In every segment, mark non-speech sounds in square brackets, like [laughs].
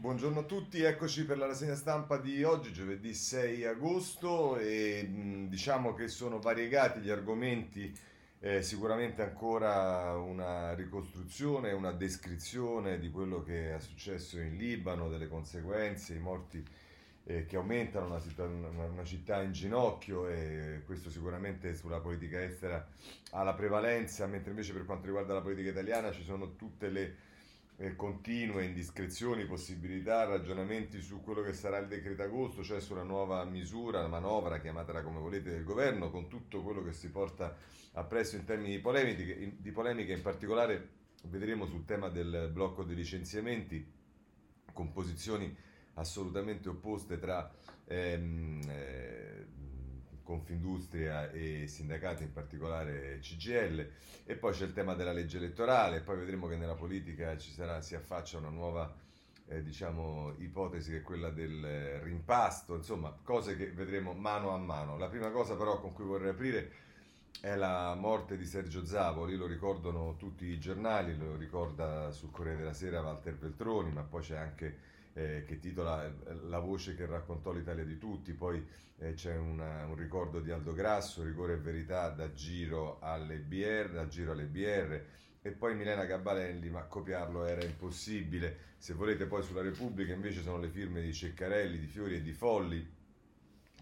Buongiorno a tutti, eccoci per la rassegna stampa di oggi, giovedì 6 agosto e diciamo che sono variegati gli argomenti, eh, sicuramente ancora una ricostruzione, una descrizione di quello che è successo in Libano, delle conseguenze, i morti eh, che aumentano, una, città- una- una città in ginocchio e questo sicuramente sulla politica estera ha la prevalenza, mentre invece per quanto riguarda la politica italiana ci sono tutte le eh, continue indiscrezioni, possibilità, ragionamenti su quello che sarà il decreto agosto, cioè sulla nuova misura, manovra, chiamatela come volete, del governo, con tutto quello che si porta appresso in termini di polemiche, di polemiche, in particolare vedremo sul tema del blocco dei licenziamenti, con posizioni assolutamente opposte tra ehm, eh, Confindustria e sindacati, in particolare CGL, e poi c'è il tema della legge elettorale, poi vedremo che nella politica ci sarà, si affaccia una nuova eh, diciamo, ipotesi che è quella del rimpasto, insomma, cose che vedremo mano a mano. La prima cosa però con cui vorrei aprire è la morte di Sergio Zavoli, lo ricordano tutti i giornali, lo ricorda sul Corriere della Sera Walter Veltroni, ma poi c'è anche eh, che titola eh, La voce che raccontò l'Italia di tutti, poi eh, c'è una, un ricordo di Aldo Grasso, Rigore e Verità da giro alle BR, da giro alle BR e poi Milena Gabbalelli, ma copiarlo era impossibile. Se volete poi sulla Repubblica invece sono le firme di Ceccarelli, di Fiori e di Folli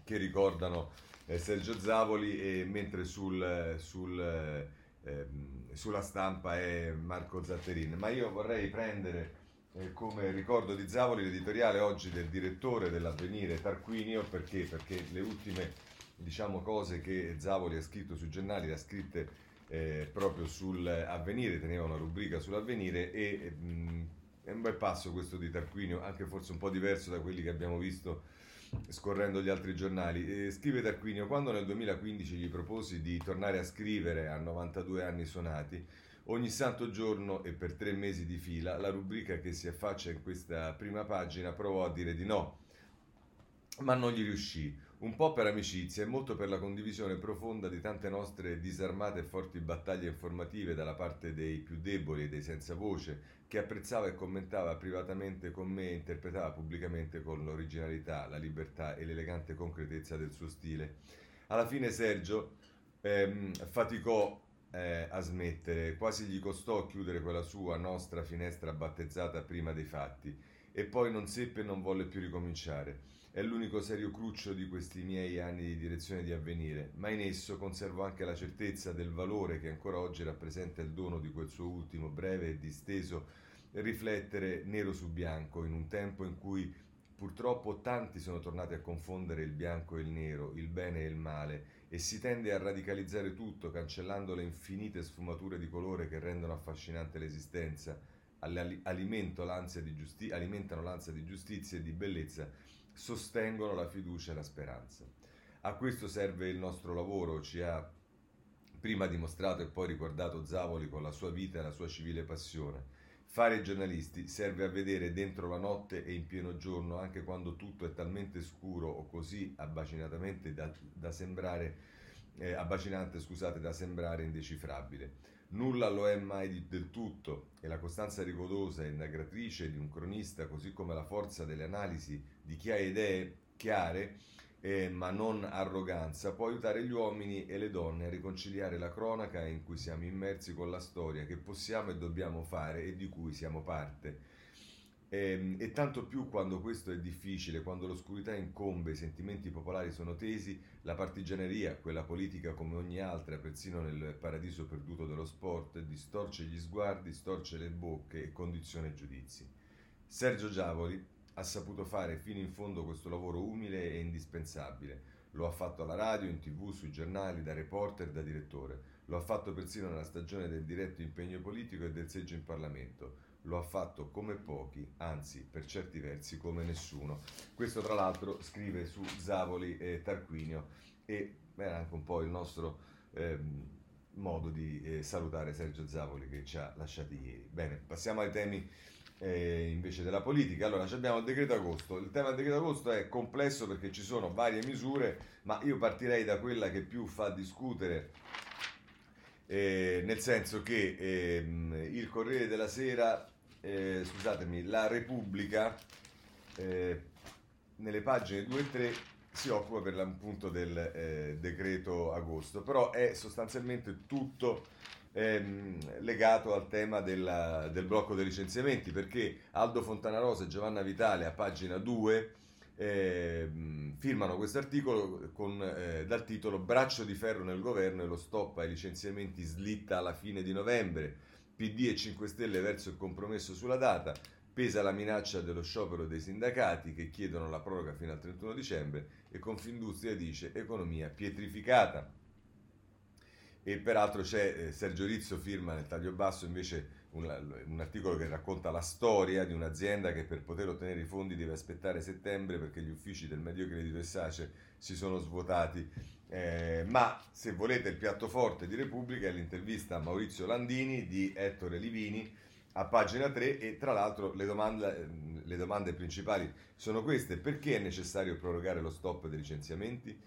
che ricordano eh, Sergio Zavoli, e mentre sul, sul, eh, ehm, sulla stampa è Marco Zatterin. Ma io vorrei prendere eh, come ricordo di Zavoli l'editoriale oggi del direttore dell'Avvenire Tarquinio, perché? Perché le ultime diciamo, cose che Zavoli ha scritto sui giornali le ha scritte eh, proprio sull'Avvenire, teneva una rubrica sull'Avvenire e mh, è un bel passo questo di Tarquinio, anche forse un po' diverso da quelli che abbiamo visto scorrendo gli altri giornali. Eh, scrive Tarquinio, quando nel 2015 gli proposi di tornare a scrivere a 92 anni suonati, ogni santo giorno e per tre mesi di fila la rubrica che si affaccia in questa prima pagina provò a dire di no, ma non gli riuscì, un po' per amicizia e molto per la condivisione profonda di tante nostre disarmate e forti battaglie informative dalla parte dei più deboli e dei senza voce, che apprezzava e commentava privatamente con me e interpretava pubblicamente con l'originalità, la libertà e l'elegante concretezza del suo stile. Alla fine Sergio ehm, faticò eh, a smettere, quasi gli costò chiudere quella sua nostra finestra battezzata prima dei fatti, e poi non seppe e non volle più ricominciare. È l'unico serio cruccio di questi miei anni di direzione di avvenire, ma in esso conservo anche la certezza del valore che ancora oggi rappresenta il dono di quel suo ultimo breve e disteso riflettere nero su bianco in un tempo in cui purtroppo tanti sono tornati a confondere il bianco e il nero, il bene e il male, e si tende a radicalizzare tutto, cancellando le infinite sfumature di colore che rendono affascinante l'esistenza, l'ansia di, giusti- alimentano l'ansia di giustizia e di bellezza sostengono la fiducia e la speranza. A questo serve il nostro lavoro, ci ha prima dimostrato e poi ricordato Zavoli con la sua vita e la sua civile passione. Fare giornalisti serve a vedere dentro la notte e in pieno giorno, anche quando tutto è talmente scuro o così abbacinatamente da, da sembrare, eh, abbacinante, scusate, da sembrare indecifrabile. Nulla lo è mai di, del tutto e la costanza rigorosa e indagatrice di un cronista, così come la forza delle analisi di chi ha idee chiare, eh, ma non arroganza, può aiutare gli uomini e le donne a riconciliare la cronaca in cui siamo immersi con la storia che possiamo e dobbiamo fare e di cui siamo parte. E, e, tanto più quando questo è difficile, quando l'oscurità incombe, i sentimenti popolari sono tesi, la partigianeria, quella politica come ogni altra, persino nel paradiso perduto dello sport, distorce gli sguardi, storce le bocche e condiziona i giudizi. Sergio Giavoli ha saputo fare fino in fondo questo lavoro umile e indispensabile. Lo ha fatto alla radio, in tv, sui giornali, da reporter, da direttore. Lo ha fatto persino nella stagione del diretto impegno politico e del seggio in Parlamento lo ha fatto come pochi, anzi per certi versi come nessuno. Questo tra l'altro scrive su Zavoli e Tarquinio e era anche un po' il nostro ehm, modo di eh, salutare Sergio Zavoli che ci ha lasciati ieri. Bene, passiamo ai temi eh, invece della politica. Allora, abbiamo il decreto agosto. Il tema del decreto agosto è complesso perché ci sono varie misure, ma io partirei da quella che più fa discutere eh, nel senso che ehm, il Corriere della Sera, eh, scusatemi, la Repubblica eh, nelle pagine 2 e 3 si occupa per l'appunto del eh, decreto agosto, però è sostanzialmente tutto ehm, legato al tema della, del blocco dei licenziamenti, perché Aldo Fontanarosa e Giovanna Vitale a pagina 2 eh, firmano questo articolo eh, dal titolo Braccio di ferro nel governo e lo stop ai licenziamenti slitta alla fine di novembre. PD e 5 Stelle verso il compromesso sulla data. Pesa la minaccia dello sciopero dei sindacati che chiedono la proroga fino al 31 dicembre e Confindustria dice economia pietrificata. E peraltro c'è eh, Sergio Rizzo firma nel taglio basso invece un, un, articolo che racconta la storia di un'azienda che per poter ottenere i fondi deve aspettare settembre perché gli uffici del Medio Credito e Sace si sono svuotati. Eh, ma se volete il piatto forte di Repubblica è l'intervista a Maurizio Landini di Ettore Livini a pagina 3 e tra l'altro le domande, le domande principali sono queste. Perché è necessario prorogare lo stop dei licenziamenti?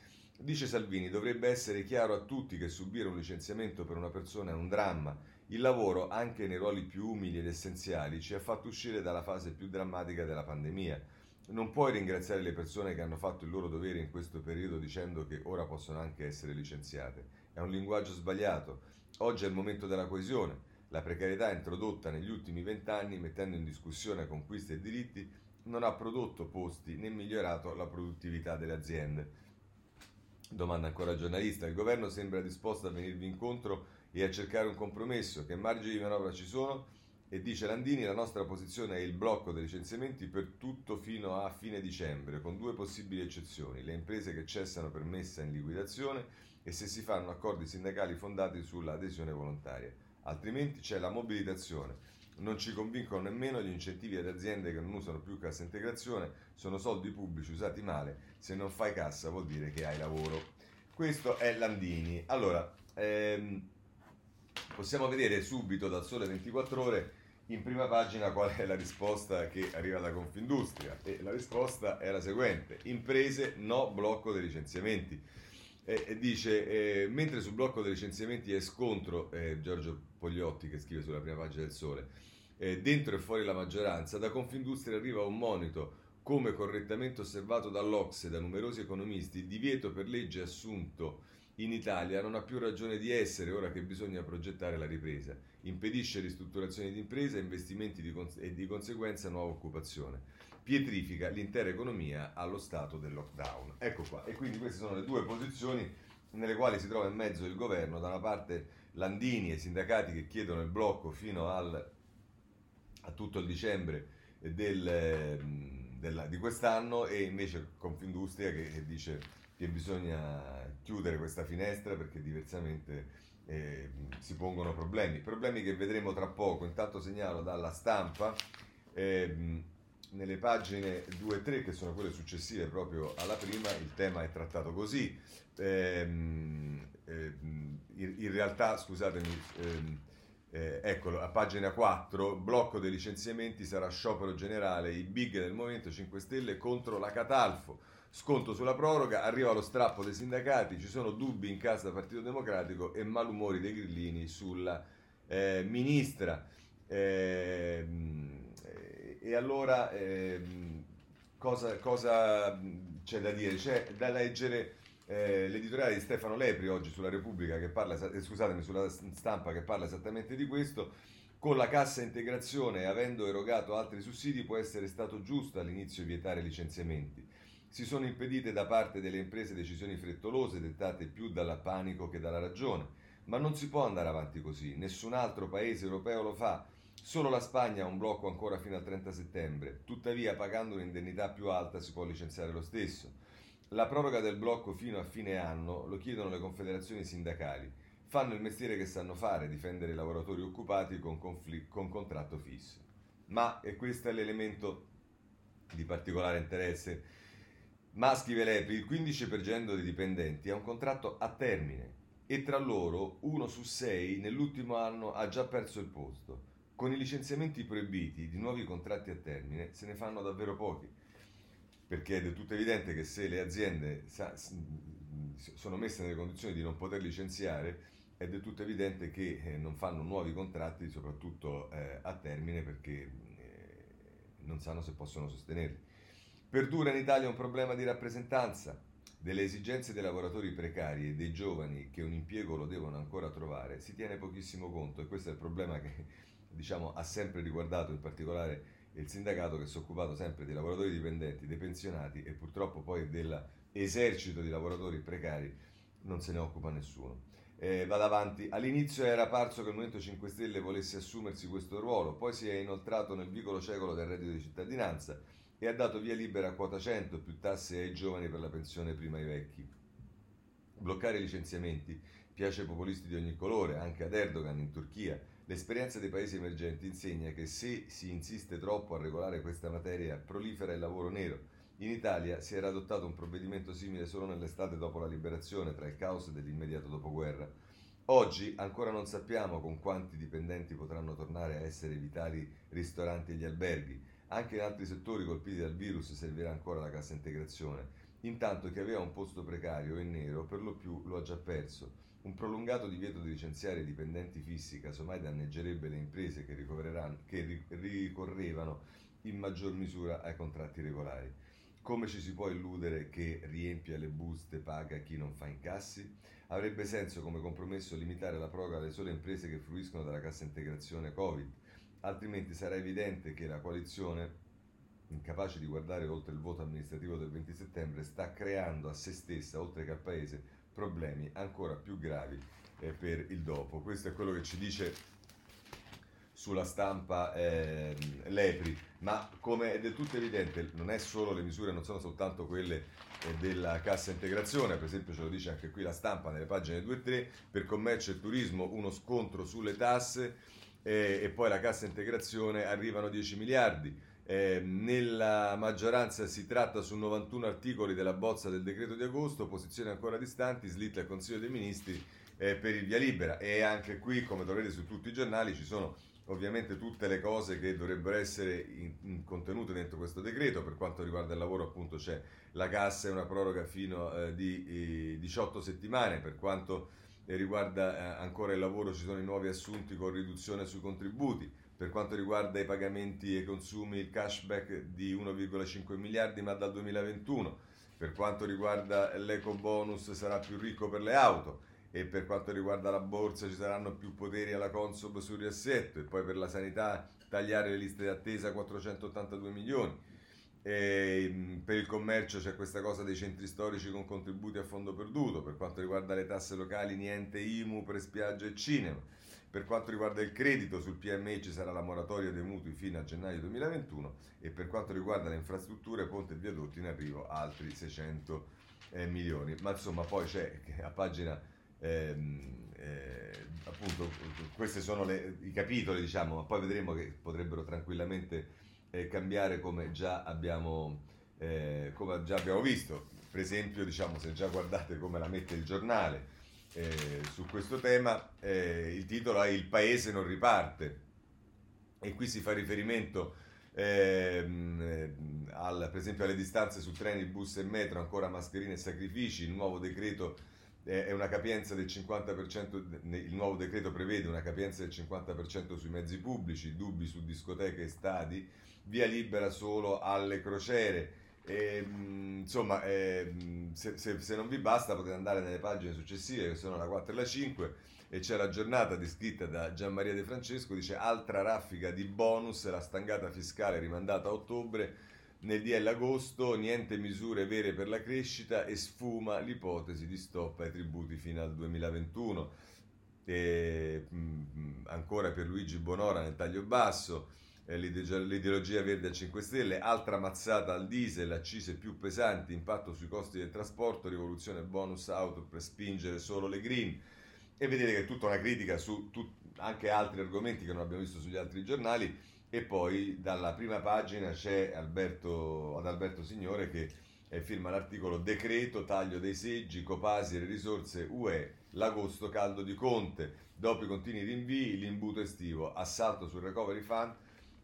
Dice Salvini, dovrebbe essere chiaro a tutti che subire un licenziamento per una persona è un dramma il lavoro, anche nei ruoli più umili ed essenziali, ci ha fatto uscire dalla fase più drammatica della pandemia. Non puoi ringraziare le persone che hanno fatto il loro dovere in questo periodo dicendo che ora possono anche essere licenziate. È un linguaggio sbagliato. Oggi è il momento della coesione. La precarietà introdotta negli ultimi vent'anni, mettendo in discussione conquiste e diritti, non ha prodotto posti né migliorato la produttività delle aziende. Domanda ancora al giornalista. Il governo sembra disposto a venirvi incontro e a cercare un compromesso, che margini di manovra ci sono e dice Landini la nostra posizione è il blocco dei licenziamenti per tutto fino a fine dicembre, con due possibili eccezioni, le imprese che cessano per messa in liquidazione e se si fanno accordi sindacali fondati sull'adesione volontaria, altrimenti c'è la mobilitazione. Non ci convincono nemmeno gli incentivi ad aziende che non usano più cassa integrazione, sono soldi pubblici usati male, se non fai cassa vuol dire che hai lavoro. Questo è Landini. Allora, ehm, Possiamo vedere subito dal Sole 24 Ore in prima pagina qual è la risposta che arriva da Confindustria e la risposta è la seguente: imprese no blocco dei licenziamenti. E, e dice, eh, mentre sul blocco dei licenziamenti è scontro, eh, Giorgio Pogliotti che scrive sulla prima pagina del Sole, eh, dentro e fuori la maggioranza, da Confindustria arriva un monito, come correttamente osservato dall'Ocse e da numerosi economisti, il divieto per legge assunto in Italia non ha più ragione di essere ora che bisogna progettare la ripresa. Impedisce ristrutturazioni di imprese, investimenti di cons- e di conseguenza nuova occupazione. Pietrifica l'intera economia allo stato del lockdown. Ecco qua. E quindi queste sono le due posizioni nelle quali si trova in mezzo il governo. Da una parte Landini e i sindacati che chiedono il blocco fino al, a tutto il dicembre del, del, di quest'anno e invece Confindustria che dice che bisogna chiudere questa finestra perché diversamente eh, si pongono problemi. Problemi che vedremo tra poco. Intanto segnalo dalla stampa eh, nelle pagine 2 e 3, che sono quelle successive proprio alla prima, il tema è trattato così. Eh, in, realtà, scusatemi, ehm, eh, eccolo, a pagina 4, blocco dei licenziamenti sarà sciopero generale, i big del Movimento 5 Stelle contro la Catalfo sconto sulla proroga, arriva lo strappo dei sindacati, ci sono dubbi in casa del Partito Democratico e malumori dei grillini sulla eh, ministra. Eh, e allora eh, cosa, cosa, c'è da dire? C'è da leggere eh, l'editoriale di Stefano Lepri oggi sulla Repubblica che parla, eh, scusatemi, sulla stampa che parla esattamente di questo. Con la cassa integrazione, avendo erogato altri sussidi, può essere stato giusto all'inizio vietare licenziamenti si sono impedite da parte delle imprese decisioni frettolose dettate più dal panico che dalla ragione. Ma non si può andare avanti così, nessun altro paese europeo lo fa. Solo la Spagna ha un blocco ancora fino al 30 settembre, tuttavia pagando un'indennità più alta si può licenziare lo stesso. La proroga del blocco fino a fine anno lo chiedono le confederazioni sindacali. Fanno il mestiere che sanno fare, difendere i lavoratori occupati con, confl- con contratto fisso. Ma, e questo è l'elemento di particolare interesse, ma, scrive Lepri, il 15% dei dipendenti ha un contratto a termine e tra loro uno su sei nell'ultimo anno ha già perso il posto. Con i licenziamenti proibiti di nuovi contratti a termine se ne fanno davvero pochi, perché è del tutto evidente che se le aziende sono messe nelle condizioni di non poter licenziare, è del tutto evidente che eh, non fanno nuovi contratti, soprattutto eh, a termine, perché eh, non sanno se possono sostenerli. Perdura in Italia un problema di rappresentanza. Delle esigenze dei lavoratori precari e dei giovani che un impiego lo devono ancora trovare si tiene pochissimo conto e questo è il problema che diciamo, ha sempre riguardato in particolare il sindacato che si è occupato sempre dei lavoratori dipendenti, dei pensionati e purtroppo poi dell'esercito di lavoratori precari non se ne occupa nessuno. Eh, vado avanti. All'inizio era parso che il Movimento 5 Stelle volesse assumersi questo ruolo, poi si è inoltrato nel vicolo cieco del reddito di cittadinanza e ha dato via libera a quota 100 più tasse ai giovani per la pensione prima ai vecchi. Bloccare i licenziamenti piace ai populisti di ogni colore, anche ad Erdogan in Turchia. L'esperienza dei paesi emergenti insegna che se si insiste troppo a regolare questa materia prolifera il lavoro nero. In Italia si era adottato un provvedimento simile solo nell'estate dopo la liberazione, tra il caos dell'immediato dopoguerra. Oggi ancora non sappiamo con quanti dipendenti potranno tornare a essere vitali ristoranti e gli alberghi. Anche in altri settori colpiti dal virus servirà ancora la cassa integrazione. Intanto chi aveva un posto precario e nero per lo più lo ha già perso. Un prolungato divieto di licenziare i dipendenti fissi casomai danneggerebbe le imprese che, che ricorrevano in maggior misura ai contratti regolari. Come ci si può illudere che riempia le buste paga chi non fa incassi? Avrebbe senso come compromesso limitare la proroga alle sole imprese che fruiscono della cassa integrazione Covid altrimenti sarà evidente che la coalizione, incapace di guardare oltre il voto amministrativo del 20 settembre, sta creando a se stessa, oltre che al Paese, problemi ancora più gravi eh, per il dopo. Questo è quello che ci dice sulla stampa eh, Lepri, ma come è del tutto evidente non è solo le misure, non sono soltanto quelle eh, della cassa integrazione, per esempio ce lo dice anche qui la stampa nelle pagine 2 e 3, per commercio e turismo uno scontro sulle tasse, eh, e poi la cassa integrazione arrivano 10 miliardi. Eh, nella maggioranza si tratta su 91 articoli della bozza del decreto di agosto, posizioni ancora distanti, slitta al Consiglio dei Ministri eh, per il via libera e anche qui, come troverete su tutti i giornali, ci sono ovviamente tutte le cose che dovrebbero essere in, in contenute dentro questo decreto. Per quanto riguarda il lavoro, appunto, c'è la cassa e una proroga fino eh, di 18 settimane. Per quanto e riguarda eh, ancora il lavoro ci sono i nuovi assunti con riduzione sui contributi. Per quanto riguarda i pagamenti e i consumi, il cashback di 1,5 miliardi ma dal 2021. Per quanto riguarda l'eco bonus sarà più ricco per le auto. E per quanto riguarda la borsa ci saranno più poteri alla Consob sul riassetto. E poi per la sanità tagliare le liste di attesa 482 milioni. E mm, per il commercio c'è questa cosa dei centri storici con contributi a fondo perduto, per quanto riguarda le tasse locali niente IMU per spiagge e cinema, per quanto riguarda il credito sul PMI ci sarà la moratoria dei mutui fino a gennaio 2021 e per quanto riguarda le infrastrutture, ponte e viadotti in arrivo altri 600 eh, milioni. Ma insomma poi c'è a pagina... Ehm, eh, appunto questi sono le, i capitoli diciamo ma poi vedremo che potrebbero tranquillamente eh, cambiare come già, abbiamo, eh, come già abbiamo visto. Per esempio, diciamo, se già guardate come la mette il giornale eh, su questo tema, eh, il titolo è Il paese non riparte e qui si fa riferimento ehm, al, per esempio alle distanze su treni, bus e metro, ancora mascherine e sacrifici, il nuovo decreto eh, è una capienza del 50%, il nuovo decreto prevede una capienza del 50% sui mezzi pubblici, dubbi su discoteche e stadi, via libera solo alle crociere. E, insomma, eh, se, se, se, non vi basta potete andare nelle pagine successive che sono la 4 e la 5 e c'è la giornata descritta da Gian Maria De Francesco, dice altra raffica di bonus, la stangata fiscale rimandata a ottobre, nel DL agosto niente misure vere per la crescita e sfuma l'ipotesi di stop ai tributi fino al 2021. E, mh, ancora per Luigi Bonora nel taglio basso l'ideologia verde a 5 Stelle, altra mazzata al diesel, accise più pesanti, impatto sui costi del trasporto, rivoluzione bonus auto per spingere solo le green. E vedete che è tutta una critica su tut- anche altri argomenti che non abbiamo visto sugli altri giornali. E poi dalla prima pagina c'è Alberto, ad Alberto Signore che eh, firma l'articolo Decreto taglio dei seggi, Copasi e le risorse UE, l'agosto caldo di Conte. Dopo i continui rinvii, l'imbuto estivo, assalto sul recovery fund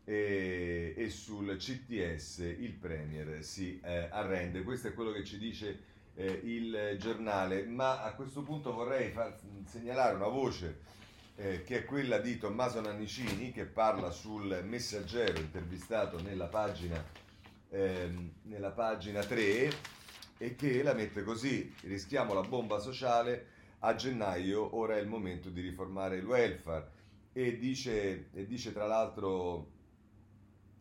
e, e sul CTS il Premier si eh, arrende. Questo è quello che ci dice eh, il giornale, ma a questo punto vorrei far segnalare una voce eh, che è quella di Tommaso Nannicini che parla sul messaggero intervistato nella pagina ehm, nella pagina 3 e che la mette così, rischiamo la bomba sociale, a gennaio ora è il momento di riformare il welfare. E dice, e dice tra l'altro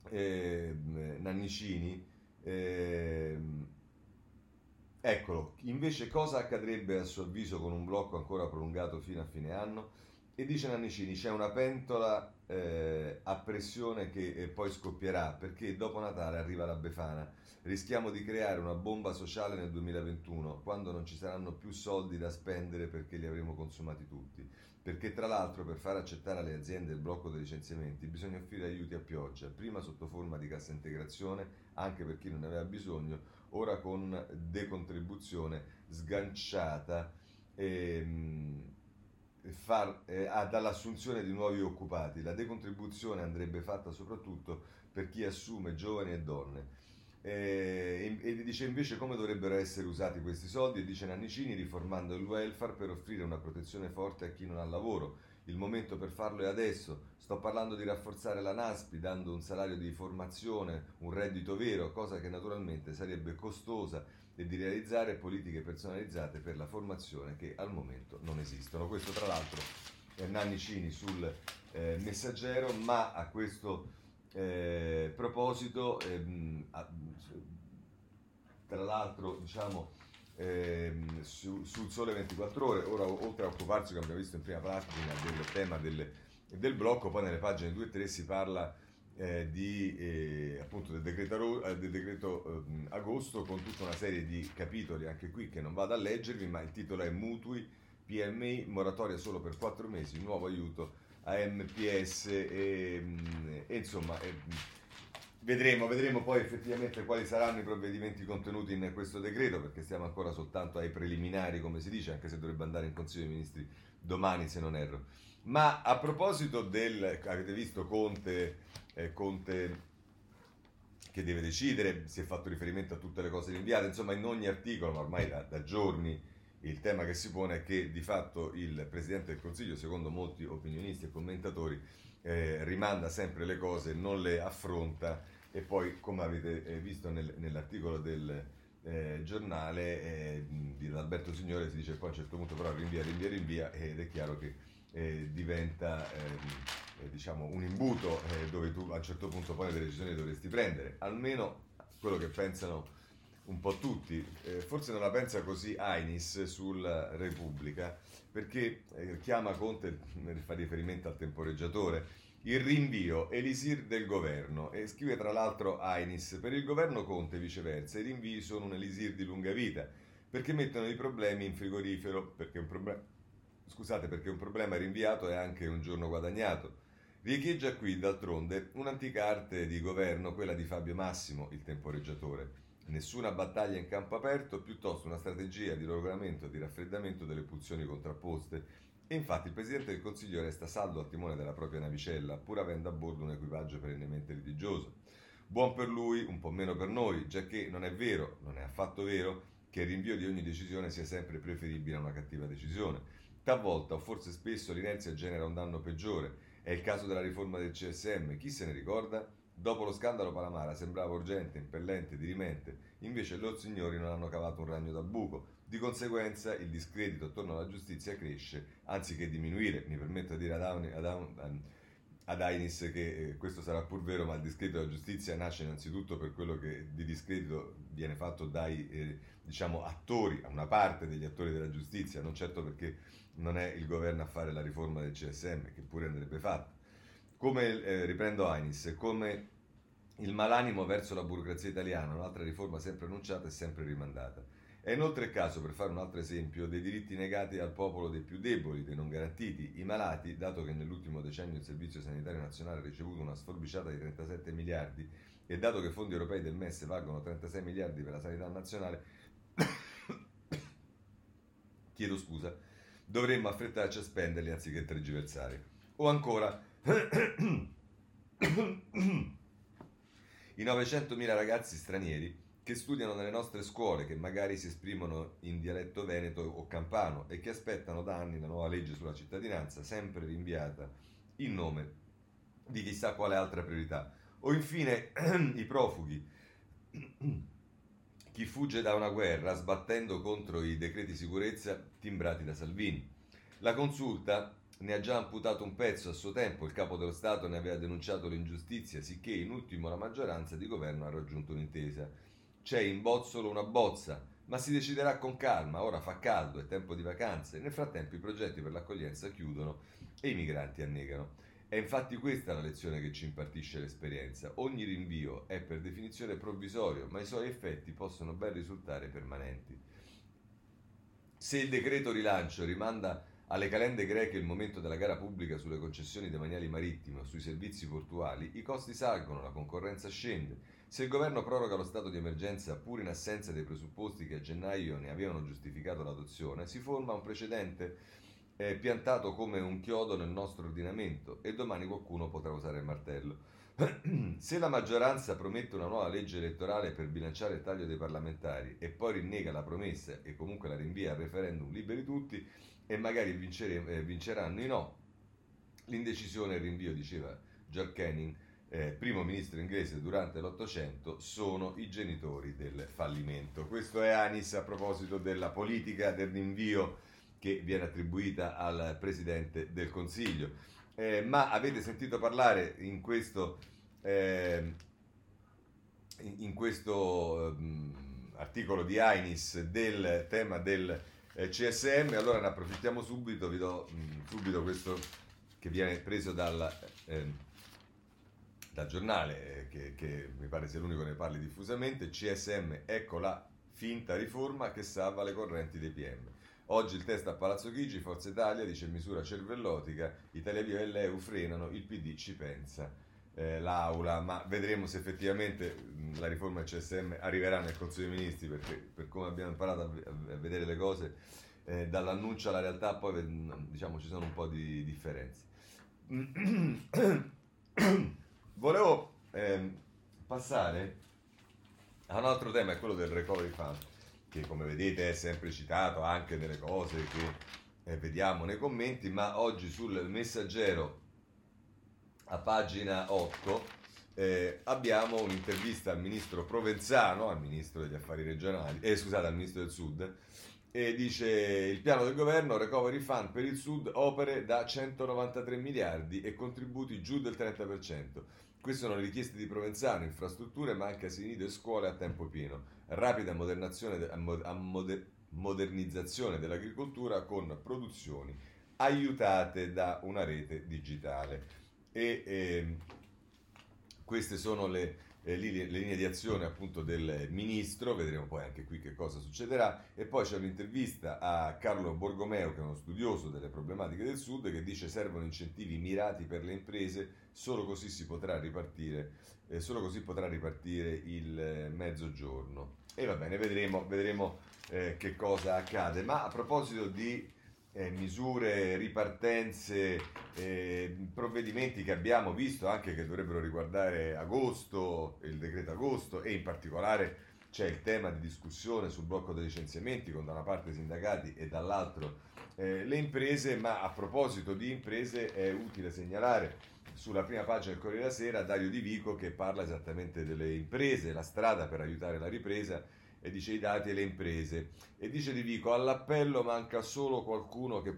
eh, Nannicini, eh, eccolo, invece cosa accadrebbe a suo avviso con un blocco ancora prolungato fino a fine anno? E dice Nannicini, c'è una pentola eh, a pressione che eh, poi scoppierà perché dopo Natale arriva la Befana. Rischiamo di creare una bomba sociale nel 2021 quando non ci saranno più soldi da spendere perché li avremo consumati tutti. Perché tra l'altro per far accettare alle aziende il blocco dei licenziamenti bisogna offrire aiuti a pioggia, prima sotto forma di cassa integrazione anche per chi non ne aveva bisogno, ora con decontribuzione sganciata. Ehm, far, eh, dall'assunzione di nuovi occupati. La decontribuzione andrebbe fatta soprattutto per chi assume giovani e donne. Eh, e, e dice invece come dovrebbero essere usati questi soldi e dice Nannicini riformando il welfare per offrire una protezione forte a chi non ha lavoro. Il momento per farlo è adesso. Sto parlando di rafforzare la NASPI dando un salario di formazione, un reddito vero, cosa che naturalmente sarebbe costosa e di realizzare politiche personalizzate per la formazione che al momento non esistono. Questo tra l'altro è Nanni Cini sul eh, messaggero, ma a questo eh, proposito, ehm, tra l'altro diciamo ehm, su, sul Sole 24 ore, ora oltre a occuparsi, come abbiamo visto in prima pagina, del tema del, del blocco, poi nelle pagine 2 e 3 si parla eh, di, eh, appunto del decreto, eh, del decreto eh, agosto con tutta una serie di capitoli anche qui che non vado a leggervi ma il titolo è Mutui PMI moratoria solo per 4 mesi nuovo aiuto a MPS e, e insomma vedremo, vedremo poi effettivamente quali saranno i provvedimenti contenuti in questo decreto perché stiamo ancora soltanto ai preliminari come si dice anche se dovrebbe andare in Consiglio dei Ministri domani se non erro. Ma a proposito del avete visto Conte eh, Conte che deve decidere, si è fatto riferimento a tutte le cose rinviate, insomma in ogni articolo, ma ormai da, da giorni il tema che si pone è che di fatto il Presidente del Consiglio, secondo molti opinionisti e commentatori, eh, rimanda sempre le cose, non le affronta e poi, come avete eh, visto nel, nell'articolo del eh, giornale eh, di Alberto Signore, si dice poi a un certo punto però rinvia, rinvia, rinvia ed è chiaro che eh, diventa... Ehm, eh, diciamo, un imbuto dove tu a un certo punto poi le decisioni dovresti prendere, almeno quello che pensano un po' tutti, eh, forse non la pensa così Ainis sulla Repubblica, perché eh, chiama Conte, fa riferimento al temporeggiatore, il rinvio elisir del governo e scrive tra l'altro Ainis, per il governo Conte viceversa i rinvii sono un elisir di lunga vita, perché mettono i problemi in frigorifero, perché un problema... Scusate, perché un problema rinviato è anche un giorno guadagnato. Riecheggia qui, d'altronde, un'antica arte di governo, quella di Fabio Massimo, il temporeggiatore. Nessuna battaglia in campo aperto, piuttosto una strategia di regolamento e di raffreddamento delle pulsioni contrapposte. E infatti il Presidente del Consiglio resta saldo al timone della propria navicella, pur avendo a bordo un equipaggio perennemente litigioso. Buon per lui, un po' meno per noi, giacché non è vero, non è affatto vero, che il rinvio di ogni decisione sia sempre preferibile a una cattiva decisione. Talvolta, o forse spesso, l'inerzia genera un danno peggiore è il caso della riforma del CSM, chi se ne ricorda? Dopo lo scandalo Palamara sembrava urgente, impellente, dirimente, invece loro signori non hanno cavato un ragno dal buco. Di conseguenza il discredito attorno alla giustizia cresce, anziché diminuire. Mi permetto di dire ad, Auni, ad, Aun, ad Ainis che eh, questo sarà pur vero, ma il discredito della giustizia nasce innanzitutto per quello che di discredito viene fatto dai eh, diciamo, attori, a una parte degli attori della giustizia, non certo perché non è il governo a fare la riforma del CSM, che pure andrebbe fatta. Come, eh, riprendo Ainis, come il malanimo verso la burocrazia italiana, un'altra riforma sempre annunciata e sempre rimandata. È inoltre il caso, per fare un altro esempio, dei diritti negati al popolo dei più deboli, dei non garantiti, i malati, dato che nell'ultimo decennio il Servizio Sanitario Nazionale ha ricevuto una sforbiciata di 37 miliardi e dato che i fondi europei del MES valgono 36 miliardi per la sanità nazionale, [coughs] chiedo scusa, dovremmo affrettarci a spenderli anziché tergiversare. O ancora, i 900.000 ragazzi stranieri che studiano nelle nostre scuole, che magari si esprimono in dialetto veneto o campano e che aspettano da anni la nuova legge sulla cittadinanza, sempre rinviata in nome di chissà quale altra priorità. O infine [clears throat] i profughi [clears throat] fugge da una guerra sbattendo contro i decreti sicurezza timbrati da Salvini. La consulta ne ha già amputato un pezzo a suo tempo, il capo dello Stato ne aveva denunciato l'ingiustizia, sicché in ultimo la maggioranza di governo ha raggiunto un'intesa. C'è in bozzolo una bozza, ma si deciderà con calma, ora fa caldo, è tempo di vacanze, nel frattempo i progetti per l'accoglienza chiudono e i migranti annegano. È infatti questa la lezione che ci impartisce l'esperienza. Ogni rinvio è per definizione provvisorio, ma i suoi effetti possono ben risultare permanenti. Se il decreto rilancio rimanda alle calende greche il momento della gara pubblica sulle concessioni demaniali marittime o sui servizi portuali, i costi salgono, la concorrenza scende. Se il governo proroga lo stato di emergenza pur in assenza dei presupposti che a gennaio ne avevano giustificato l'adozione, si forma un precedente eh, piantato come un chiodo nel nostro ordinamento e domani qualcuno potrà usare il martello. [clears throat] Se la maggioranza promette una nuova legge elettorale per bilanciare il taglio dei parlamentari e poi rinnega la promessa e comunque la rinvia al referendum liberi tutti, e magari eh, vinceranno i no. L'indecisione e il rinvio, diceva George Canning, eh, primo ministro inglese durante l'Ottocento, sono i genitori del fallimento. Questo è Anis a proposito della politica del rinvio che viene attribuita al Presidente del Consiglio. Eh, ma avete sentito parlare in questo, eh, in questo um, articolo di Ainis del tema del eh, CSM, allora ne approfittiamo subito, vi do mh, mm, subito questo che viene preso dal, eh, dal giornale, eh, che, che, mi pare sia l'unico che ne parli diffusamente, CSM, ecco la finta riforma che salva le correnti dei PM. Oggi il test a Palazzo Chigi, Forza Italia dice misura cervellotica, Italia Viva e l'EU frenano, il PD ci pensa eh, l'Aula, ma vedremo se effettivamente la riforma del CSM arriverà nel Consiglio dei Ministri, perché per come abbiamo imparato a, a vedere le cose, eh, dall'annuncio alla realtà poi diciamo ci sono un po' di differenze. [coughs] Volevo eh, passare a un altro tema, è quello del recovery fund, che come vedete è sempre citato anche nelle cose che eh, vediamo nei commenti, ma oggi sul messaggero a pagina 8 eh, abbiamo un'intervista al ministro Provenzano, al ministro degli affari regionali, eh, scusate, al ministro del Sud, e dice il piano del governo Recovery Fund per il Sud opere da 193 miliardi e contributi giù del 30%. Queste sono le richieste di Provenzano, infrastrutture ma anche asili e scuole a tempo pieno, rapida modernizzazione dell'agricoltura con produzioni aiutate da una rete digitale e eh, queste sono le, eh, le, linee di azione appunto del ministro, vedremo poi anche qui che cosa succederà e poi c'è un'intervista a Carlo Borgomeo che è uno studioso delle problematiche del sud che dice servono incentivi mirati per le imprese, solo così si potrà ripartire, eh, solo così potrà ripartire il eh, mezzogiorno. E va bene, vedremo, vedremo eh, che cosa accade. Ma a proposito di eh, misure, ripartenze, eh, provvedimenti che abbiamo visto anche che dovrebbero riguardare agosto, il decreto agosto e in particolare c'è il tema di discussione sul blocco dei licenziamenti con da una parte i sindacati e dall'altro eh, le imprese, ma a proposito di imprese è utile segnalare sulla prima pagina del Corriere della Sera Dario Di Vico che parla esattamente delle imprese, la strada per aiutare la ripresa e dice i dati e le imprese. E dice Di Vico, all'appello manca solo qualcuno che,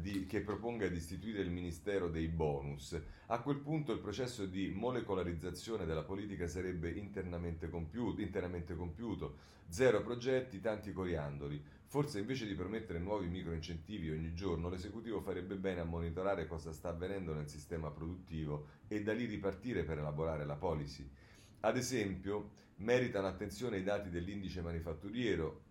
di, che, proponga di istituire il Ministero dei bonus. A quel punto il processo di molecolarizzazione della politica sarebbe internamente compiuto, interamente compiuto. Zero progetti, tanti coriandoli. Forse invece di promettere nuovi microincentivi ogni giorno, l'esecutivo farebbe bene a monitorare cosa sta avvenendo nel sistema produttivo e da lì ripartire per elaborare la policy. Ad esempio, meritano attenzione i dati dell'indice manifatturiero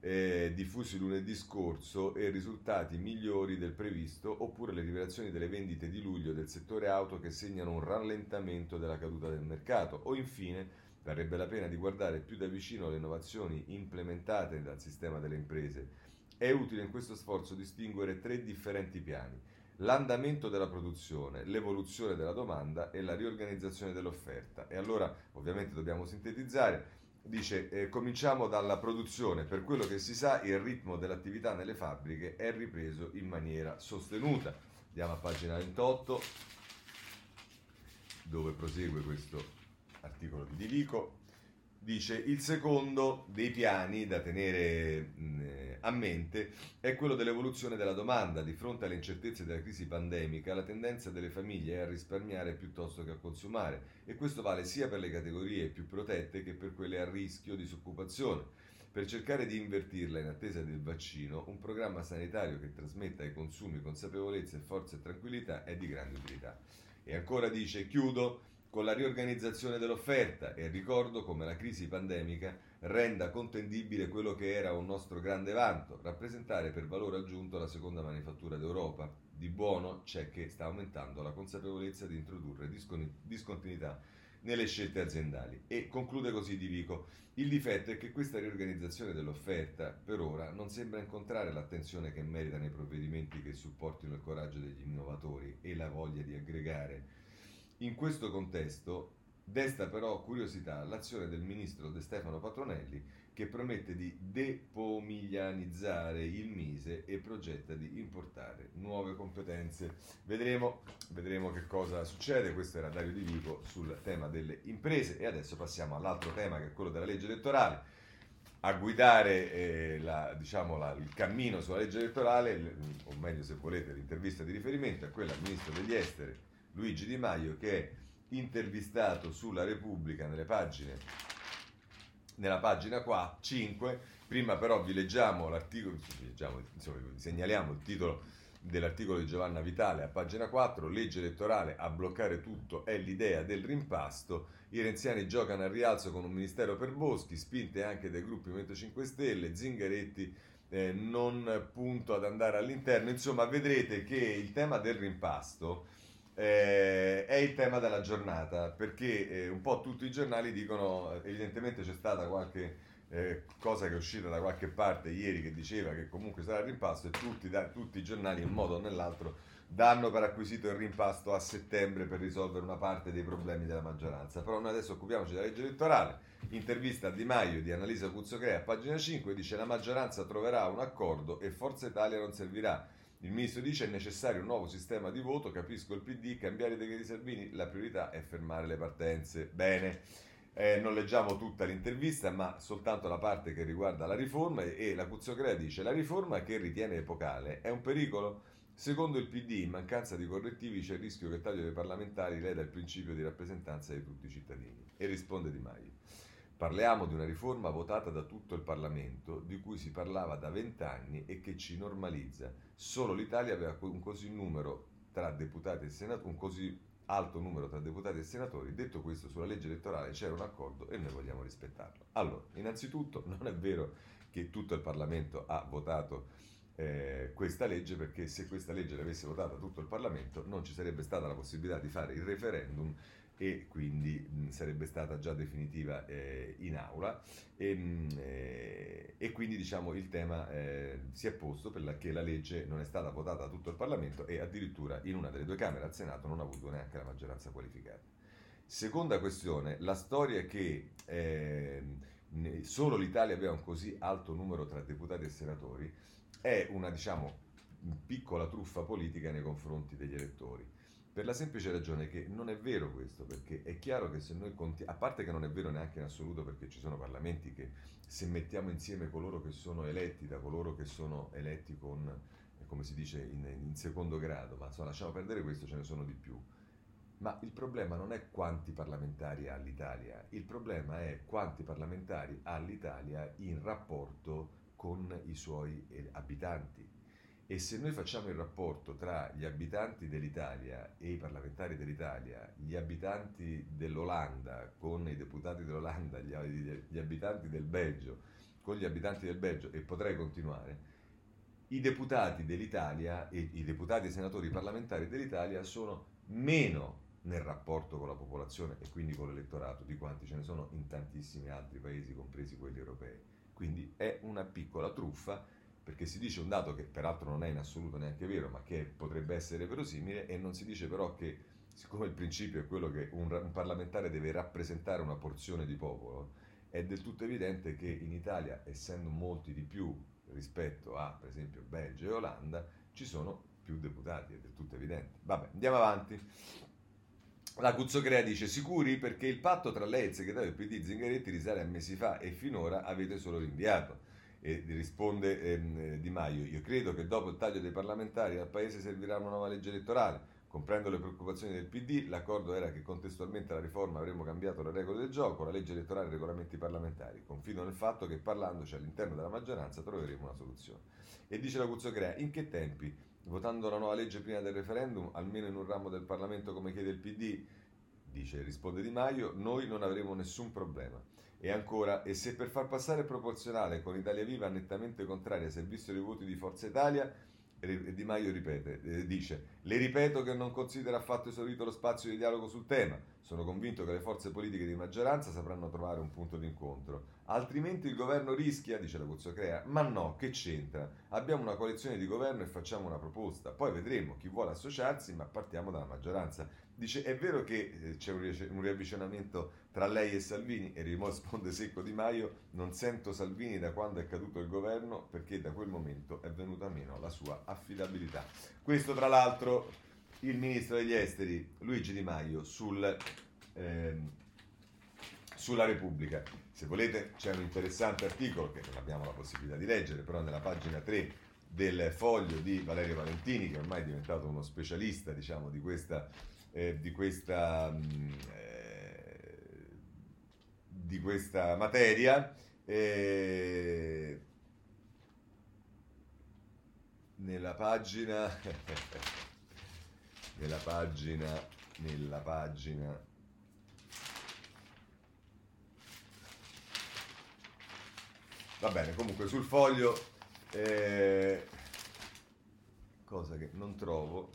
eh, diffusi lunedì scorso e risultati migliori del previsto, oppure le rivelazioni delle vendite di luglio del settore auto che segnano un rallentamento della caduta del mercato, o infine varrebbe la pena di guardare più da vicino le innovazioni implementate dal sistema delle imprese. È utile in questo sforzo distinguere tre differenti piani l'andamento della produzione, l'evoluzione della domanda e la riorganizzazione dell'offerta. E allora ovviamente dobbiamo sintetizzare. Dice, eh, cominciamo dalla produzione. Per quello che si sa, il ritmo dell'attività nelle fabbriche è ripreso in maniera sostenuta. Andiamo a pagina 28, dove prosegue questo articolo di Dilico. Dice il secondo dei piani da tenere a mente è quello dell'evoluzione della domanda. Di fronte alle incertezze della crisi pandemica, la tendenza delle famiglie è a risparmiare piuttosto che a consumare e questo vale sia per le categorie più protette che per quelle a rischio di disoccupazione. Per cercare di invertirla in attesa del vaccino, un programma sanitario che trasmetta ai consumi consapevolezza, forza e tranquillità è di grande utilità. E ancora dice, chiudo con la riorganizzazione dell'offerta e ricordo come la crisi pandemica renda contendibile quello che era un nostro grande vanto, rappresentare per valore aggiunto la seconda manifattura d'Europa. Di buono c'è che sta aumentando la consapevolezza di introdurre discontinuità nelle scelte aziendali. E conclude così Di Vico. Il difetto è che questa riorganizzazione dell'offerta per ora non sembra incontrare l'attenzione che merita nei provvedimenti che supportino il coraggio degli innovatori e la voglia di aggregare. In questo contesto Desta però curiosità l'azione del ministro De Stefano Patronelli che promette di depomiglianizzare il Mise e progetta di importare nuove competenze. Vedremo, vedremo che cosa succede. Questo era Dario Di Vico sul tema delle imprese e adesso passiamo all'altro tema che è quello della legge elettorale. A guidare eh, la, diciamo, la, il cammino sulla legge elettorale, o meglio se volete l'intervista di riferimento, è quella del ministro degli esteri Luigi Di Maio che è intervistato sulla Repubblica nelle pagine, nella pagina 4, 5. Prima però vi leggiamo l'articolo, leggiamo, insomma, vi segnaliamo il titolo dell'articolo di Giovanna Vitale a pagina 4, legge elettorale a bloccare tutto è l'idea del rimpasto, i renziani giocano al rialzo con un ministero per Boschi, spinte anche dai gruppi Movimento 5 Stelle, Zingaretti eh, non punto ad andare all'interno, insomma vedrete che il tema del rimpasto eh, è il tema della giornata, perché eh, un po' tutti i giornali dicono, evidentemente c'è stata qualche eh, cosa che è uscita da qualche parte ieri che diceva che comunque sarà il rimpasto e tutti, da, tutti i giornali in un modo o nell'altro danno per acquisito il rimpasto a settembre per risolvere una parte dei problemi della maggioranza. Però noi adesso occupiamoci della legge elettorale. Intervista a Di Maio di Annalisa Cuzzocrea pagina 5 dice la maggioranza troverà un accordo e Forza Italia non servirà il ministro dice è necessario un nuovo sistema di voto, capisco il PD, cambiare i decreti Salvini, la priorità è fermare le partenze. Bene, eh, non leggiamo tutta l'intervista, ma soltanto la parte che riguarda la riforma e la Cuzzocrea dice la riforma che ritiene epocale è un pericolo? Secondo il PD, in mancanza di correttivi c'è il rischio che il taglio dei parlamentari leda il principio di rappresentanza di tutti i cittadini. E risponde Di Maio. Parliamo di una riforma votata da tutto il Parlamento, di cui si parlava da vent'anni e che ci normalizza. Solo l'Italia aveva un così, senato, un così alto numero tra deputati e senatori. Detto questo, sulla legge elettorale c'era un accordo e noi vogliamo rispettarlo. Allora, innanzitutto, [laughs] non è vero che tutto il Parlamento ha votato eh, questa legge, perché se questa legge l'avesse votata tutto il Parlamento non ci sarebbe stata la possibilità di fare il referendum e quindi mh, sarebbe stata già definitiva eh, in aula e, mh, eh, e, quindi diciamo il tema eh, si è posto perché la legge non è stata votata da tutto il Parlamento e addirittura in una delle due Camere al Senato non ha avuto neanche la maggioranza qualificata. Seconda questione, la storia che ehm, solo l'Italia aveva un così alto numero tra deputati e senatori è una diciamo piccola truffa politica nei confronti degli elettori per la semplice ragione che non è vero questo, perché è chiaro che se noi contiamo, a parte che non è vero neanche in assoluto perché ci sono parlamenti che se mettiamo insieme coloro che sono eletti da coloro che sono eletti con, come si dice, in, in secondo grado, ma insomma lasciamo perdere questo, ce ne sono di più. Ma il problema non è quanti parlamentari ha l'Italia, il problema è quanti parlamentari ha l'Italia in rapporto con i suoi eh, abitanti. E se noi facciamo il rapporto tra gli abitanti dell'Italia e i parlamentari dell'Italia, gli abitanti dell'Olanda con i deputati dell'Olanda, gli, gli abitanti del Belgio con gli abitanti del Belgio, e potrei continuare, i deputati dell'Italia e i deputati e senatori parlamentari dell'Italia sono meno nel rapporto con la popolazione e quindi con l'elettorato di quanti ce ne sono in tantissimi altri paesi, compresi quelli europei. Quindi è una piccola truffa perché si dice un dato che peraltro non è in assoluto neanche vero, ma che potrebbe essere verosimile, e non si dice però che, siccome il principio è quello che un, un parlamentare deve rappresentare una porzione di popolo, è del tutto evidente che in Italia, essendo molti di più rispetto a, per esempio, Belgio e Olanda, ci sono più deputati, è del tutto evidente. Vabbè, andiamo avanti. La Cuzzocrea dice sicuri perché il patto tra lei e il segretario del PD Zingaretti risale a mesi fa e finora avete solo rinviato. E risponde ehm, Di Maio, io credo che dopo il taglio dei parlamentari al Paese servirà una nuova legge elettorale. Comprendo le preoccupazioni del PD, l'accordo era che contestualmente alla riforma avremmo cambiato le regole del gioco, la legge elettorale e i regolamenti parlamentari. Confido nel fatto che parlandoci all'interno della maggioranza troveremo una soluzione. E dice la Cuzzocrea, in che tempi? Votando la nuova legge prima del referendum, almeno in un ramo del Parlamento come chiede il PD? Dice, risponde Di Maio, noi non avremo nessun problema. E ancora, e se per far passare proporzionale con Italia Viva nettamente contraria si è visto i voti di Forza Italia, di Maio ripete, dice, le ripeto che non considera affatto esaurito lo spazio di dialogo sul tema, sono convinto che le forze politiche di maggioranza sapranno trovare un punto d'incontro, altrimenti il governo rischia, dice la Crea, ma no, che c'entra, abbiamo una coalizione di governo e facciamo una proposta, poi vedremo chi vuole associarsi, ma partiamo dalla maggioranza. Dice, è vero che eh, c'è un riavvicinamento tra lei e Salvini? E risponde secco Di Maio, non sento Salvini da quando è caduto il governo perché da quel momento è venuta meno la sua affidabilità. Questo tra l'altro il ministro degli esteri Luigi Di Maio sul, eh, sulla Repubblica. Se volete c'è un interessante articolo che non abbiamo la possibilità di leggere, però nella pagina 3 del foglio di Valerio Valentini, che ormai è diventato uno specialista diciamo, di questa eh, di, questa, mm, eh, di questa materia. Eh, nella pagina [laughs] nella pagina nella pagina va bene comunque sul foglio eh, cosa che non trovo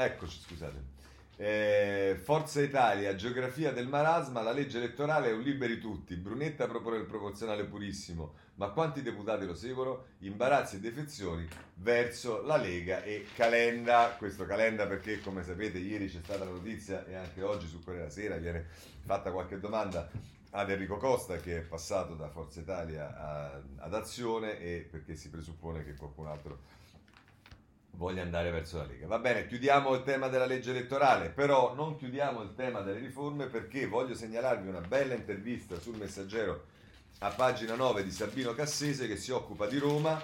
Eccoci, scusate. Eh, Forza Italia, geografia del marasma, la legge elettorale è un liberi tutti. Brunetta propone il proporzionale purissimo, ma quanti deputati lo seguono? Imbarazzi e defezioni verso la Lega e Calenda. Questo Calenda perché, come sapete, ieri c'è stata la notizia e anche oggi su Corriere Sera viene fatta qualche domanda ad Enrico Costa che è passato da Forza Italia a, ad Azione e perché si presuppone che qualcun altro voglia andare verso la Lega. Va bene, chiudiamo il tema della legge elettorale, però non chiudiamo il tema delle riforme perché voglio segnalarvi una bella intervista sul messaggero a pagina 9 di Sabino Cassese che si occupa di Roma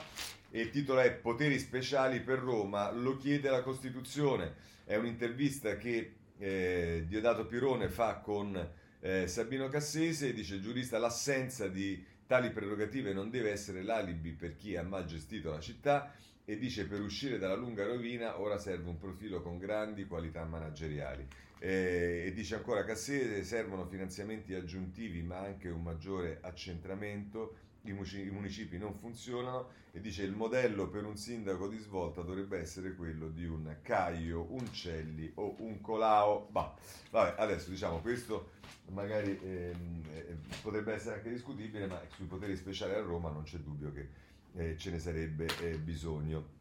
e il titolo è Poteri speciali per Roma, lo chiede la Costituzione. È un'intervista che eh, Diodato Pirone fa con eh, Sabino Cassese, dice giurista l'assenza di tali prerogative non deve essere l'alibi per chi ha mal gestito la città e dice per uscire dalla lunga rovina ora serve un profilo con grandi qualità manageriali. Eh, e dice ancora Cassese servono finanziamenti aggiuntivi ma anche un maggiore accentramento, i, municipi non funzionano e dice il modello per un sindaco di svolta dovrebbe essere quello di un Caio, un Celli o un Colao. Bah, vabbè, adesso diciamo questo magari ehm, eh, potrebbe essere anche discutibile, ma sui poteri speciali a Roma non c'è dubbio che eh, ce ne sarebbe eh, bisogno.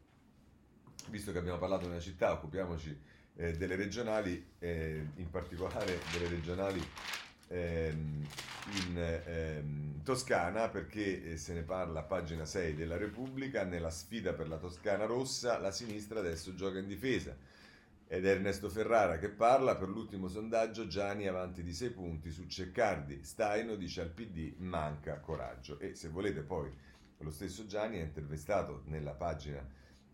Visto che abbiamo parlato di città, occupiamoci eh, delle regionali, eh, in particolare delle regionali ehm, in ehm, Toscana, perché eh, se ne parla a pagina 6 della Repubblica, nella sfida per la Toscana rossa, la sinistra adesso gioca in difesa. Ed è Ernesto Ferrara che parla, per l'ultimo sondaggio Gianni avanti di 6 punti su Ceccardi, Staino dice al PD manca coraggio e se volete poi lo stesso Gianni ha intervistato nella pagina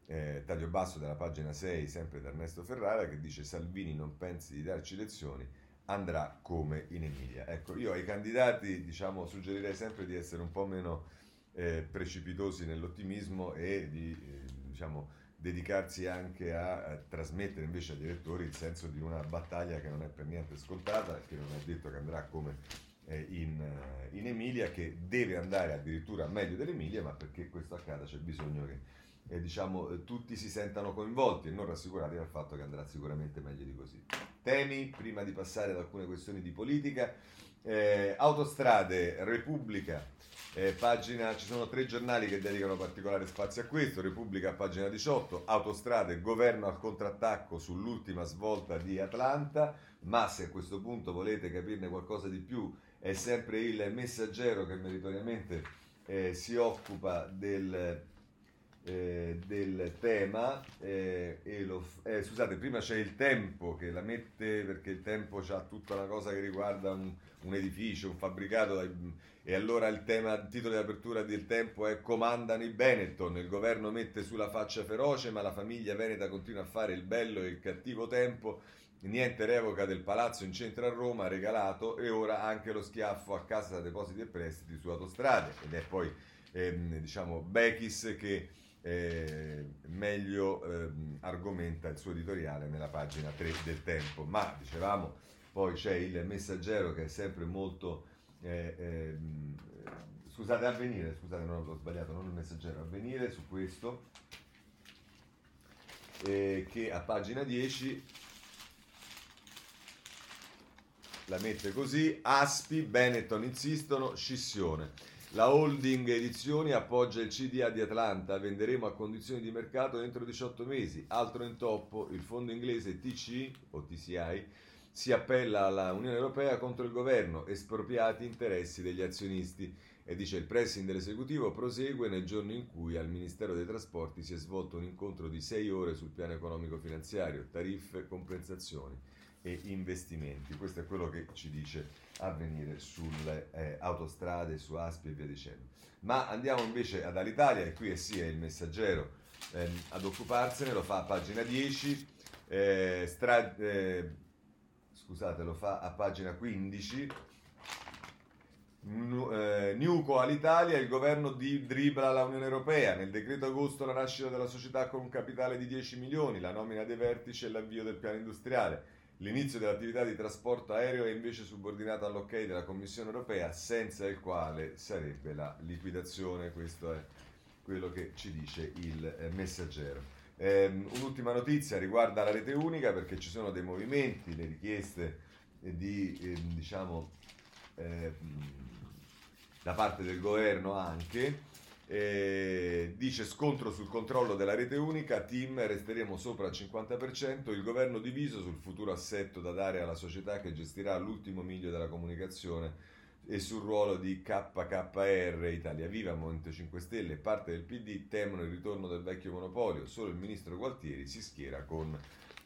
eh, taglio basso della pagina 6, sempre da Ernesto Ferrara, che dice Salvini non pensi di darci lezioni, andrà come in Emilia. Ecco, io ai candidati diciamo, suggerirei sempre di essere un po' meno eh, precipitosi nell'ottimismo e di eh, diciamo, dedicarsi anche a, a, trasmettere invece agli elettori il senso di una battaglia che non è per niente scontata che non è detto che andrà come eh, in, eh, in, Emilia che deve andare addirittura meglio dell'Emilia, ma perché questo accada c'è bisogno che eh, diciamo, eh, tutti si sentano coinvolti e non rassicurati dal fatto che andrà sicuramente meglio di così. Temi, prima di passare ad alcune questioni di politica, eh, autostrade, Repubblica, eh, pagina, ci sono tre giornali che dedicano particolare spazio a questo, Repubblica pagina 18, autostrade, governo al contrattacco sull'ultima svolta di Atlanta, ma se a questo punto volete capirne qualcosa di più è sempre il messaggero che meritoriamente eh, si occupa del, eh, del tema eh, lo, eh, scusate prima c'è il tempo che la mette perché il tempo ha tutta una cosa che riguarda un, un edificio un fabbricato e allora il tema il titolo di apertura del tempo è comandano i Benetton. Il governo mette sulla faccia feroce ma la famiglia veneta continua a fare il bello e il cattivo tempo niente revoca del palazzo in centro a Roma regalato e ora anche lo schiaffo a casa depositi e prestiti su autostrade. Ed è poi ehm, diciamo Bechis che eh, meglio ehm, argomenta il suo editoriale nella pagina 3 del tempo. Ma dicevamo poi c'è il messaggero che è sempre molto eh, ehm, scusate avvenire scusate non ho sbagliato non il messaggero avvenire su questo eh, che a pagina 10 la mette così, Aspi, Benetton insistono, scissione. La holding edizioni appoggia il CDA di Atlanta, venderemo a condizioni di mercato entro 18 mesi. Altro intoppo, il fondo inglese TC o TCI si appella alla Unione Europea contro il governo, espropriati interessi degli azionisti e dice il pressing dell'esecutivo prosegue nel giorno in cui al Ministero dei Trasporti si è svolto un incontro di 6 ore sul piano economico-finanziario, tariffe, compensazioni e investimenti. Questo è quello che ci dice avvenire sulle eh, autostrade, su Aspi e via dicendo. Ma andiamo invece ad Alitalia, e qui è sì è il messaggero ehm, ad occuparsene, lo fa a pagina 10, eh, stra- eh, scusate, lo fa a pagina 15. Eh, Nuco all'Italia, il governo di dribbla la Unione Europea. Nel decreto agosto la nascita della società con un capitale di 10 milioni, la nomina dei vertici e l'avvio del piano industriale. L'inizio dell'attività di trasporto aereo è invece subordinato all'ok della Commissione europea, senza il quale sarebbe la liquidazione. Questo è quello che ci dice il eh, messaggero. Eh, un'ultima notizia riguarda la rete unica perché ci sono dei movimenti, le richieste di, eh, diciamo, eh, da parte del governo anche eh, dice scontro sul controllo della rete unica, team resteremo sopra il 50%, il governo diviso sul futuro assetto da dare alla società che gestirà l'ultimo miglio della comunicazione e sul ruolo di KKR, Italia Viva, Movimento 5 Stelle e parte del PD temono il ritorno del vecchio monopolio, solo il ministro Gualtieri si schiera con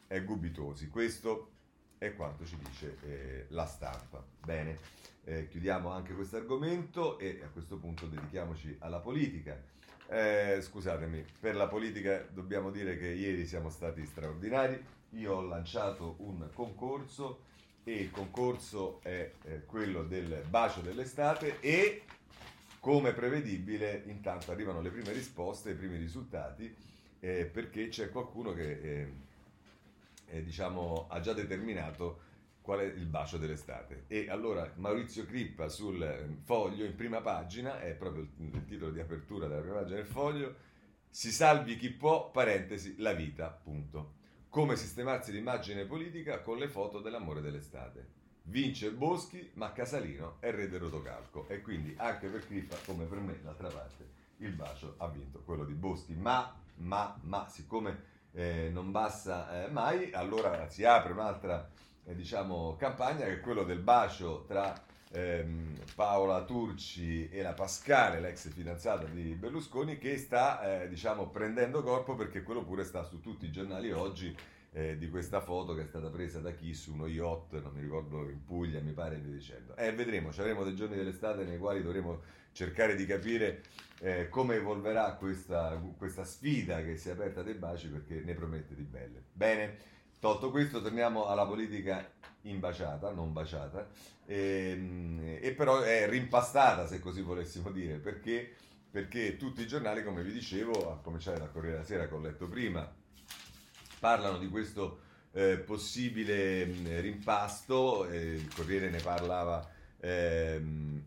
eh, Gubitosi. Questo è quanto ci dice eh, la stampa. Bene eh, chiudiamo anche questo argomento e a questo punto dedichiamoci alla politica. Eh, scusatemi, per la politica dobbiamo dire che ieri siamo stati straordinari. Io ho lanciato un concorso e il concorso è eh, quello del bacio dell'estate e come prevedibile intanto arrivano le prime risposte, i primi risultati eh, perché c'è qualcuno che eh, eh, diciamo, ha già determinato qual è il bacio dell'estate. E allora Maurizio Crippa sul eh, foglio in prima pagina, è proprio il, titolo di apertura della prima pagina del foglio, si salvi chi può, parentesi, la vita, punto. Come sistemarsi l'immagine politica con le foto dell'amore dell'estate. Vince Boschi, ma Casalino è re del rotocalco. E quindi anche per Crippa, come per me, d'altra parte, il bacio ha vinto quello di Boschi. Ma, ma, ma, siccome eh, non basta eh, mai, allora si apre un'altra eh, diciamo, campagna, che è quello del bacio tra ehm, Paola Turci e la Pascale, l'ex fidanzata di Berlusconi, che sta eh, diciamo, prendendo corpo perché quello pure sta su tutti i giornali oggi. Eh, di questa foto che è stata presa da chi su uno yacht, non mi ricordo in Puglia, mi pare, e via dicendo. Eh, vedremo, ci avremo dei giorni dell'estate nei quali dovremo cercare di capire eh, come evolverà questa, questa, sfida che si è aperta dei baci perché ne promette di belle. Bene, Tolto questo, torniamo alla politica imbaciata, non baciata, e, ehm, e, però è rimpastata, se così volessimo dire, perché, perché tutti i giornali, come vi dicevo, a cominciare dal Corriere della Sera che ho letto prima, parlano di questo eh, possibile mm, rimpasto, eh, il Corriere ne parlava ehm,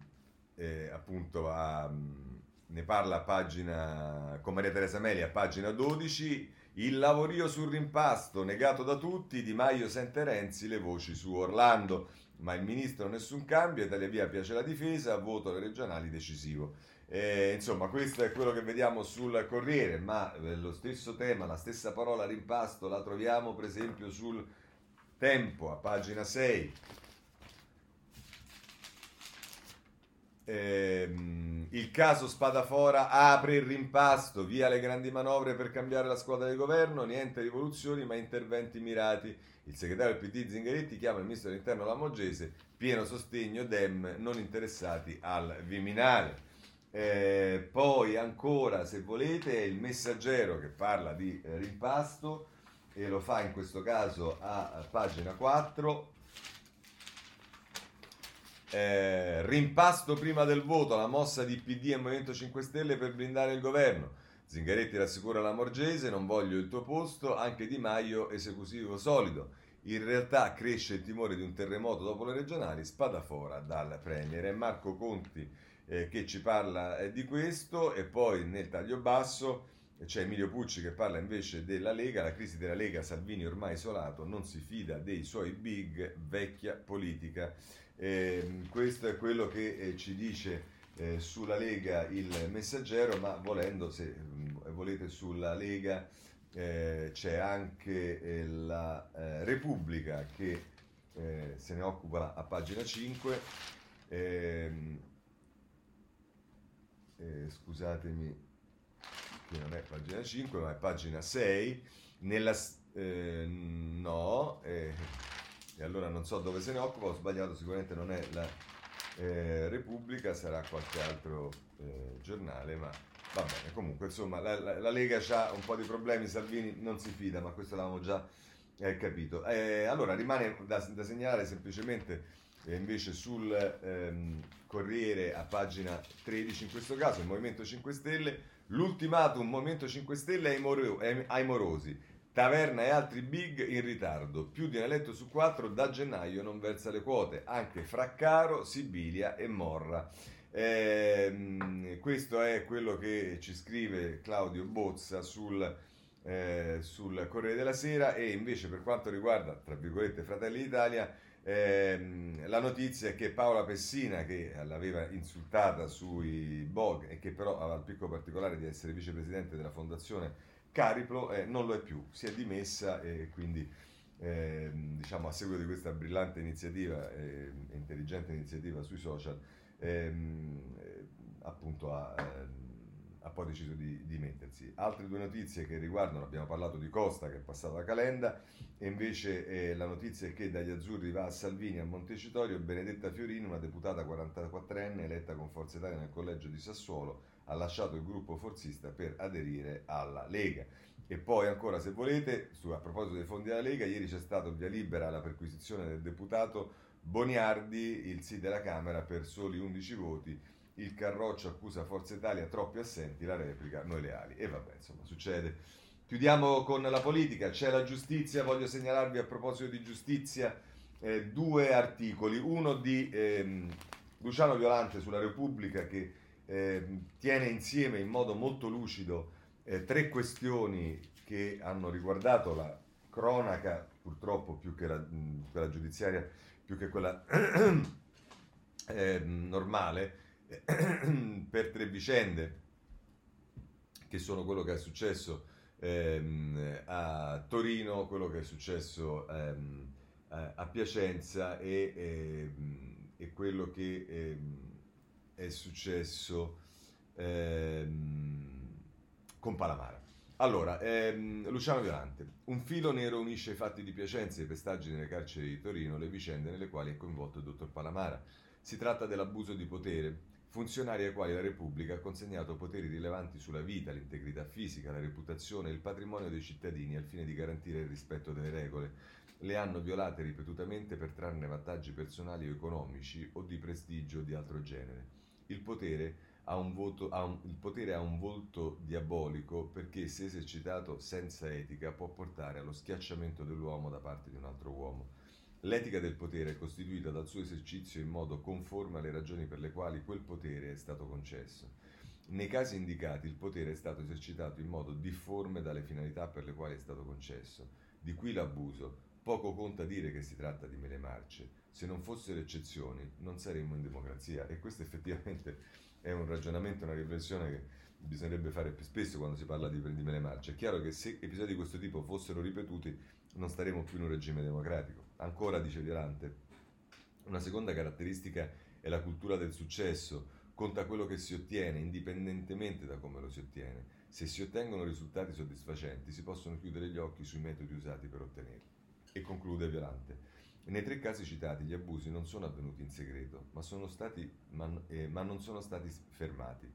eh, appunto a, mm, ne parla a pagina con Maria Teresa Meli a pagina 12 il lavorio sul rimpasto, negato da tutti, Di Maio sente Renzi le voci su Orlando, ma il ministro nessun cambio, Italia Via piace la difesa, voto alle regionali decisivo. Eh, insomma, questo è quello che vediamo sul Corriere, ma eh, lo stesso tema, la stessa parola rimpasto la troviamo per esempio sul Tempo, a pagina 6. Ehm, il caso Spadafora apre il rimpasto, via le grandi manovre per cambiare la squadra di governo, niente rivoluzioni ma interventi mirati. Il segretario del PD Zingaretti chiama il ministro dell'interno Lamogese, pieno sostegno Dem, non interessati al Viminale. Eh, poi ancora, se volete, il messaggero che parla di eh, rimpasto e lo fa in questo caso a, a pagina 4. Eh, rimpasto prima del voto, la mossa di PD e Movimento 5 Stelle per blindare il governo. Zingaretti rassicura la Morgese, non voglio il tuo posto, anche Di Maio esecutivo solido. In realtà cresce il timore di un terremoto dopo le regionali, spadafora dal Premier. E Marco Conti eh, che ci parla eh, di questo e poi nel taglio basso c'è Emilio Pucci che parla invece della Lega, la crisi della Lega, Salvini ormai isolato, non si fida dei suoi big, vecchia politica. Eh, questo è quello che eh, ci dice eh, sulla Lega il messaggero, ma volendo, se mm, volete, sulla Lega eh, c'è anche la Repubblica che se ne occupa a pagina 5. Ehm, scusatemi che non è pagina 5 ma è pagina 6, nella, eh, no, eh, e allora non so dove se ne occupa, ho sbagliato, sicuramente non è la eh, Repubblica, sarà qualche altro eh, giornale, ma va bene, comunque insomma la, la, la Lega ha un po' di problemi, Salvini non si fida, ma questo l'avevamo già eh, capito. Eh, allora rimane da, da segnalare semplicemente invece sul ehm, Corriere a pagina 13 in questo caso, il Movimento 5 Stelle L'ultimatum Movimento 5 Stelle ai, moro- ai morosi. Taverna e altri big in ritardo. Più di un eletto su quattro da gennaio non versa le quote. Anche Fraccaro, Sibilia e Morra. Eh, questo è quello che ci scrive Claudio Bozza sul, eh, sul Corriere della Sera e invece per quanto riguarda, tra virgolette, Fratelli d'Italia, eh, la notizia è che Paola Pessina, che l'aveva insultata sui blog e che però aveva il piccolo particolare di essere vicepresidente della fondazione Cariplo, eh, non lo è più, si è dimessa e quindi eh, diciamo, a seguito di questa brillante iniziativa e intelligente iniziativa sui social, ehm, eh, appunto ha ehm, ha poi deciso di, di, mettersi. Altre due notizie che riguardano, abbiamo parlato di Costa che è passato a Calenda, e invece eh, la notizia è che dagli azzurri va a Salvini a Montecitorio, Benedetta Fiorini, una deputata 44enne eletta con Forza Italia nel collegio di Sassuolo, ha lasciato il gruppo forzista per aderire alla Lega. E poi ancora, se volete, su, a proposito dei fondi della Lega, ieri c'è stato via libera alla perquisizione del deputato Boniardi, il sì della Camera per soli 11 voti il Carroccio accusa Forza Italia troppi assenti, la replica noi leali. E vabbè, insomma, succede. Chiudiamo con la politica, c'è la giustizia, voglio segnalarvi a proposito di giustizia eh, due articoli, uno di ehm, Luciano Violante sulla Repubblica che eh, tiene insieme in modo molto lucido eh, tre questioni che hanno riguardato la cronaca, purtroppo più che la, quella giudiziaria, più che quella [clears throat] ehm, normale, [clears throat] per tre vicende che sono quello che è successo ehm, a Torino, quello che è successo ehm, a Piacenza e, ehm, e quello che ehm, è successo ehm, con Palamara. Allora, ehm, Luciano Violante, un filo nero unisce i fatti di Piacenza e i pestaggi nelle carceri di Torino, le vicende nelle quali è coinvolto il dottor Palamara. Si tratta dell'abuso di potere funzionari ai quali la Repubblica ha consegnato poteri rilevanti sulla vita, l'integrità fisica, la reputazione e il patrimonio dei cittadini al fine di garantire il rispetto delle regole. Le hanno violate ripetutamente per trarne vantaggi personali o economici o di prestigio di altro genere. Il potere ha un, voto, ha un, il potere ha un volto diabolico perché se esercitato senza etica può portare allo schiacciamento dell'uomo da parte di un altro uomo. L'etica del potere è costituita dal suo esercizio in modo conforme alle ragioni per le quali quel potere è stato concesso. Nei casi indicati il potere è stato esercitato in modo difforme dalle finalità per le quali è stato concesso. Di qui l'abuso. Poco conta dire che si tratta di mele marce. Se non fossero eccezioni non saremmo in democrazia e questo effettivamente è un ragionamento, una riflessione che bisognerebbe fare più spesso quando si parla di, di mele marce. È chiaro che se episodi di questo tipo fossero ripetuti non staremo più in un regime democratico. Ancora, dice Violante, una seconda caratteristica è la cultura del successo, conta quello che si ottiene, indipendentemente da come lo si ottiene. Se si ottengono risultati soddisfacenti, si possono chiudere gli occhi sui metodi usati per ottenerli. E conclude Violante. Nei tre casi citati gli abusi non sono avvenuti in segreto, ma, stati, ma, eh, ma non sono stati fermati.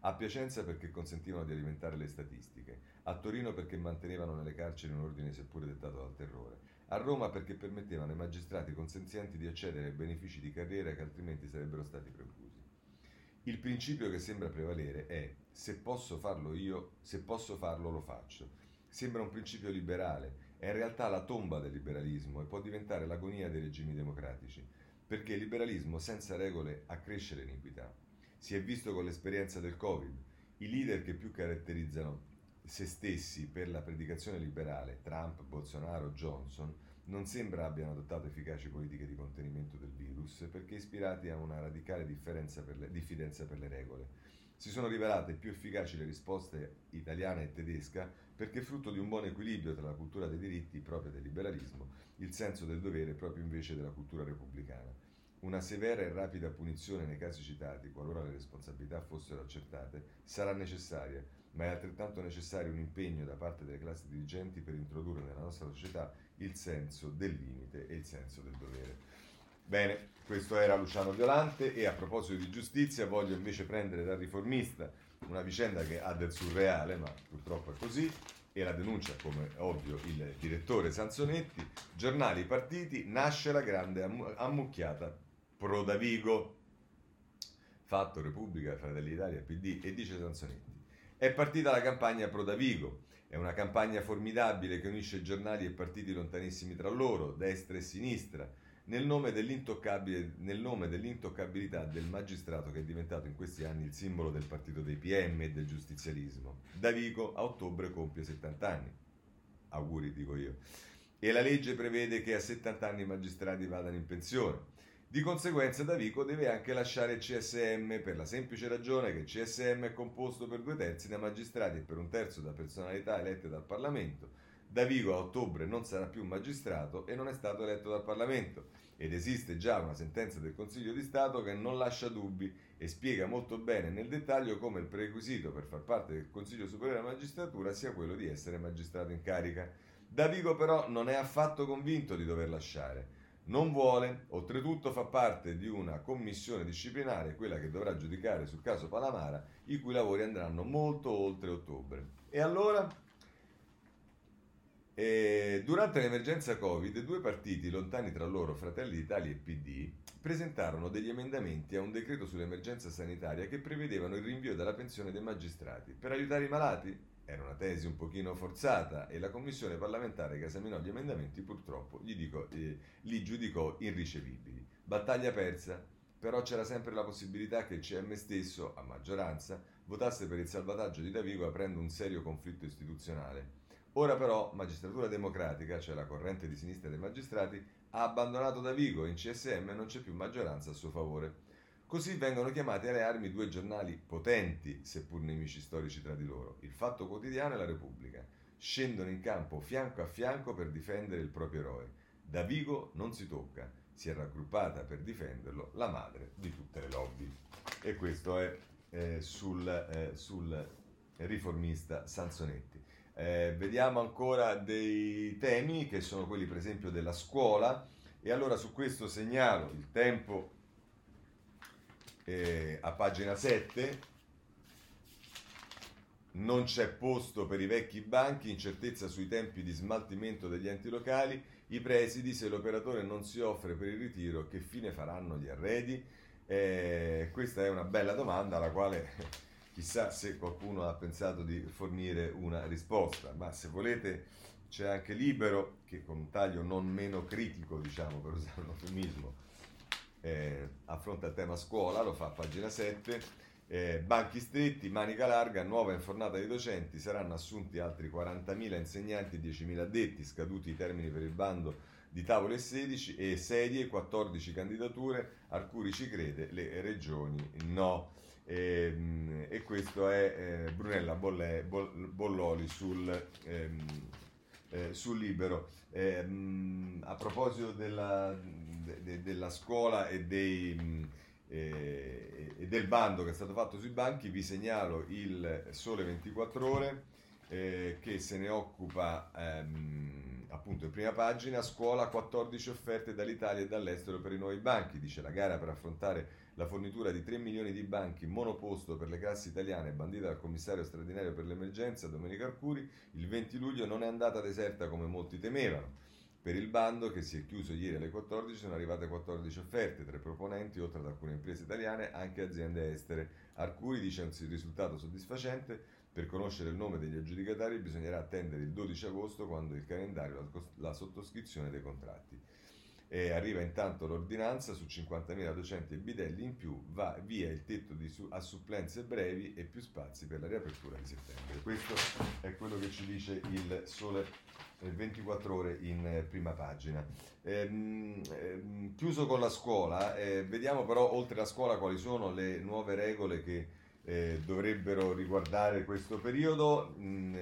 A Piacenza perché consentivano di alimentare le statistiche, a Torino perché mantenevano nelle carceri un ordine seppure dettato dal terrore, a Roma perché permettevano ai magistrati consenzienti di accedere ai benefici di carriera che altrimenti sarebbero stati preclusi. Il principio che sembra prevalere è se posso farlo io, se posso farlo lo faccio. Sembra un principio liberale, è in realtà la tomba del liberalismo e può diventare l'agonia dei regimi democratici, perché il liberalismo senza regole accresce l'iniquità. Si è visto con l'esperienza del Covid. I leader che più caratterizzano se stessi per la predicazione liberale, Trump, Bolsonaro, Johnson, non sembra abbiano adottato efficaci politiche di contenimento del virus perché ispirati a una radicale per le, diffidenza per le regole. Si sono rivelate più efficaci le risposte italiana e tedesca perché frutto di un buon equilibrio tra la cultura dei diritti propria del liberalismo, il senso del dovere proprio invece della cultura repubblicana. Una severa e rapida punizione nei casi citati, qualora le responsabilità fossero accertate, sarà necessaria, ma è altrettanto necessario un impegno da parte delle classi dirigenti per introdurre nella nostra società il senso del limite e il senso del dovere. Bene, questo era Luciano Violante e a proposito di giustizia voglio invece prendere dal riformista una vicenda che ha del surreale, ma purtroppo è così, e la denuncia come ovvio il direttore Sansonetti, giornali partiti, nasce la grande ammucchiata pro Davigo, fatto Repubblica, Fratelli d'Italia, PD e dice Sansonetti. È partita la campagna pro Davigo, è una campagna formidabile che unisce giornali e partiti lontanissimi tra loro, destra e sinistra, nel nome, nel nome dell'intoccabilità del magistrato che è diventato in questi anni il simbolo del partito dei PM e del giustizialismo. Davigo a ottobre compie 70 anni. Auguri, dico io. E la legge prevede che a 70 anni i magistrati vadano in pensione. Di conseguenza Davico deve anche lasciare il CSM per la semplice ragione che il CSM è composto per due terzi da magistrati e per un terzo da personalità elette dal Parlamento. Davigo a ottobre non sarà più magistrato e non è stato eletto dal Parlamento ed esiste già una sentenza del Consiglio di Stato che non lascia dubbi e spiega molto bene nel dettaglio come il prerequisito per far parte del Consiglio Superiore della Magistratura sia quello di essere magistrato in carica. Davigo però non è affatto convinto di dover lasciare non vuole, oltretutto fa parte di una commissione disciplinare, quella che dovrà giudicare sul caso Palamara, i cui lavori andranno molto oltre ottobre. E allora? E durante l'emergenza Covid, due partiti lontani tra loro, Fratelli d'Italia e PD, presentarono degli emendamenti a un decreto sull'emergenza sanitaria che prevedevano il rinvio della pensione dei magistrati per aiutare i malati era una tesi un pochino forzata e la commissione parlamentare che esaminò gli emendamenti purtroppo dico, eh, li giudicò irricevibili. Battaglia persa, però c'era sempre la possibilità che il CM stesso, a maggioranza, votasse per il salvataggio di Davigo aprendo un serio conflitto istituzionale. Ora però Magistratura Democratica, cioè la corrente di sinistra dei magistrati, ha abbandonato Davigo e in CSM non c'è più maggioranza a suo favore. Così vengono chiamati alle armi due giornali potenti, seppur nemici storici tra di loro, il Fatto Quotidiano e la Repubblica. Scendono in campo fianco a fianco per difendere il proprio eroe. Da Vigo non si tocca, si è raggruppata per difenderlo la madre di tutte le lobby. E questo è eh, sul, eh, sul, riformista Sansonetti. Eh, vediamo ancora dei temi che sono quelli per esempio della scuola. E allora su questo segnalo il tempo eh, a pagina 7 non c'è posto per i vecchi banchi, incertezza sui tempi di smaltimento degli enti locali, i presidi, se l'operatore non si offre per il ritiro, che fine faranno gli arredi? Eh, questa è una bella domanda alla quale chissà se qualcuno ha pensato di fornire una risposta, ma se volete c'è anche Libero, che con un taglio non meno critico, diciamo per usare un eufemismo, eh, affronta il tema scuola, lo fa a pagina 7. Eh, banchi stretti, manica larga, nuova infornata dei docenti, saranno assunti altri 40.000 insegnanti e 10.000 addetti, scaduti i termini per il bando di tavole 16 e sedie, 14 candidature, Arcuri ci crede, le regioni no. E, ehm, e questo è eh, Brunella Bolle, Bolloli sul, ehm, eh, sul Libero. Eh, a proposito della, de, de, della scuola e dei, e, e del bando che è stato fatto sui banchi, vi segnalo il Sole 24 Ore eh, che se ne occupa ehm, appunto in prima pagina, scuola 14 offerte dall'Italia e dall'estero per i nuovi banchi, dice la gara per affrontare la fornitura di 3 milioni di banchi monoposto per le classi italiane bandita dal commissario straordinario per l'emergenza Domenico Arcuri, il 20 luglio non è andata deserta come molti temevano. Per il bando, che si è chiuso ieri alle 14, sono arrivate 14 offerte, tre proponenti, oltre ad alcune imprese italiane, anche aziende estere. Arcuri dice un risultato soddisfacente. Per conoscere il nome degli aggiudicatari bisognerà attendere il 12 agosto, quando il calendario la sottoscrizione dei contratti. E arriva intanto l'ordinanza su 50.000 docenti e bidelli in più, va via il tetto su- a supplenze brevi e più spazi per la riapertura di settembre. Questo è quello che ci dice il Sole 24 ore in eh, prima pagina. Ehm, ehm, chiuso con la scuola, eh, vediamo però oltre la scuola quali sono le nuove regole che eh, dovrebbero riguardare questo periodo. Mm, eh,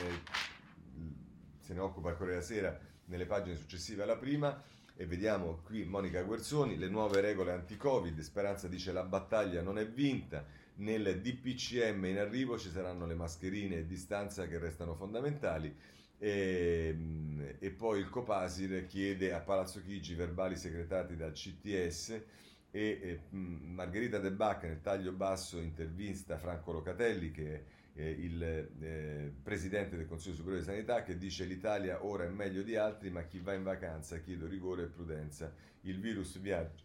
se ne occupa Corriere della Sera nelle pagine successive alla prima e vediamo qui Monica Guerzoni, le nuove regole anti-Covid, Speranza dice la battaglia non è vinta, nel DPCM in arrivo ci saranno le mascherine e distanza che restano fondamentali. E, ehm, e, poi il Copasir chiede a Palazzo Chigi verbali segretati dal CTS e, e Margherita De Bacca nel taglio basso intervista Franco Locatelli che è il eh, presidente del Consiglio Superiore di Sanità che dice l'Italia ora è meglio di altri ma chi va in vacanza chiedo rigore e prudenza. Il virus viaggia,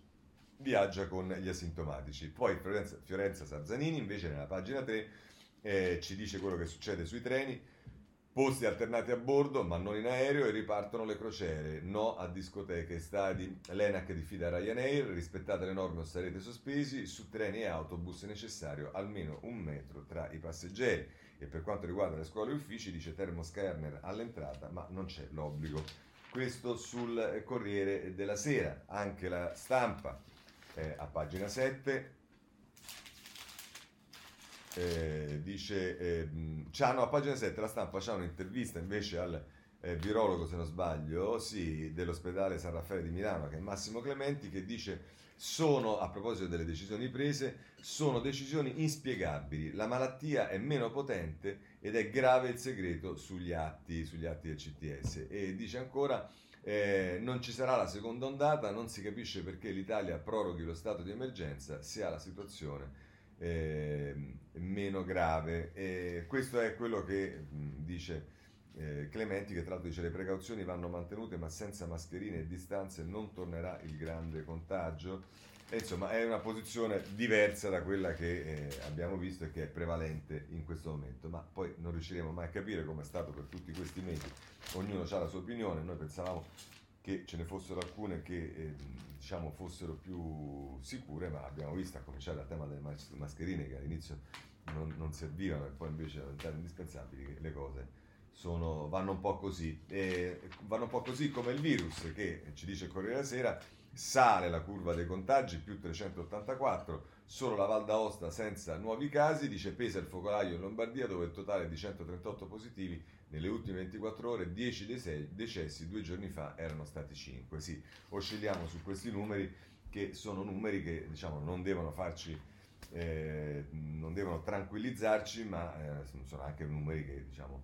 viaggia con gli asintomatici poi Fiorenza, Fiorenza Sarzanini invece nella pagina 3 eh, ci dice quello che succede sui treni Posti alternati a bordo, ma non in aereo, e ripartono le crociere. No a discoteche e stadi. L'ENAC diffida Ryanair, rispettate le norme o sarete sospesi. Su treni e autobus è necessario almeno un metro tra i passeggeri. E per quanto riguarda le scuole e uffici, dice termoscanner all'entrata, ma non c'è l'obbligo. Questo sul Corriere della Sera. Anche la stampa eh, a pagina 7 eh, dice eh, c'hanno a pagina 7 la stampa c'ha un'intervista invece al eh, virologo se non sbaglio sì, dell'ospedale San Raffaele di Milano che è Massimo Clementi che dice sono a proposito delle decisioni prese sono decisioni inspiegabili. La malattia è meno potente ed è grave il segreto sugli atti, sugli atti del CTS e dice ancora eh, non ci sarà la seconda ondata non si capisce perché l'Italia proroghi lo stato di emergenza se ha la situazione eh, meno grave. E questo è quello che mh, dice eh, Clementi, che tra l'altro dice le precauzioni vanno mantenute, ma senza mascherine e distanze non tornerà il grande contagio. E, insomma, è una posizione diversa da quella che eh, abbiamo visto e che è prevalente in questo momento, ma poi non riusciremo mai a capire come è stato per tutti questi mesi. Ognuno ha la sua opinione, noi pensavamo che ce ne fossero alcune che eh, diciamo fossero più sicure, ma abbiamo visto, a cominciare dal tema delle mascherine che all'inizio non, non servivano e poi invece diventavano indispensabili, che le cose sono, vanno un po' così. E vanno un po' così come il virus che ci dice il Corriere della Sera, sale la curva dei contagi, più 384, solo la Val d'Aosta senza nuovi casi, dice pesa il focolaio in Lombardia dove il totale di 138 positivi nelle ultime 24 ore 10 decessi, due giorni fa erano stati 5. Sì, oscilliamo su questi numeri che sono numeri che diciamo, non devono farci, eh, non devono tranquillizzarci, ma eh, sono anche numeri che diciamo,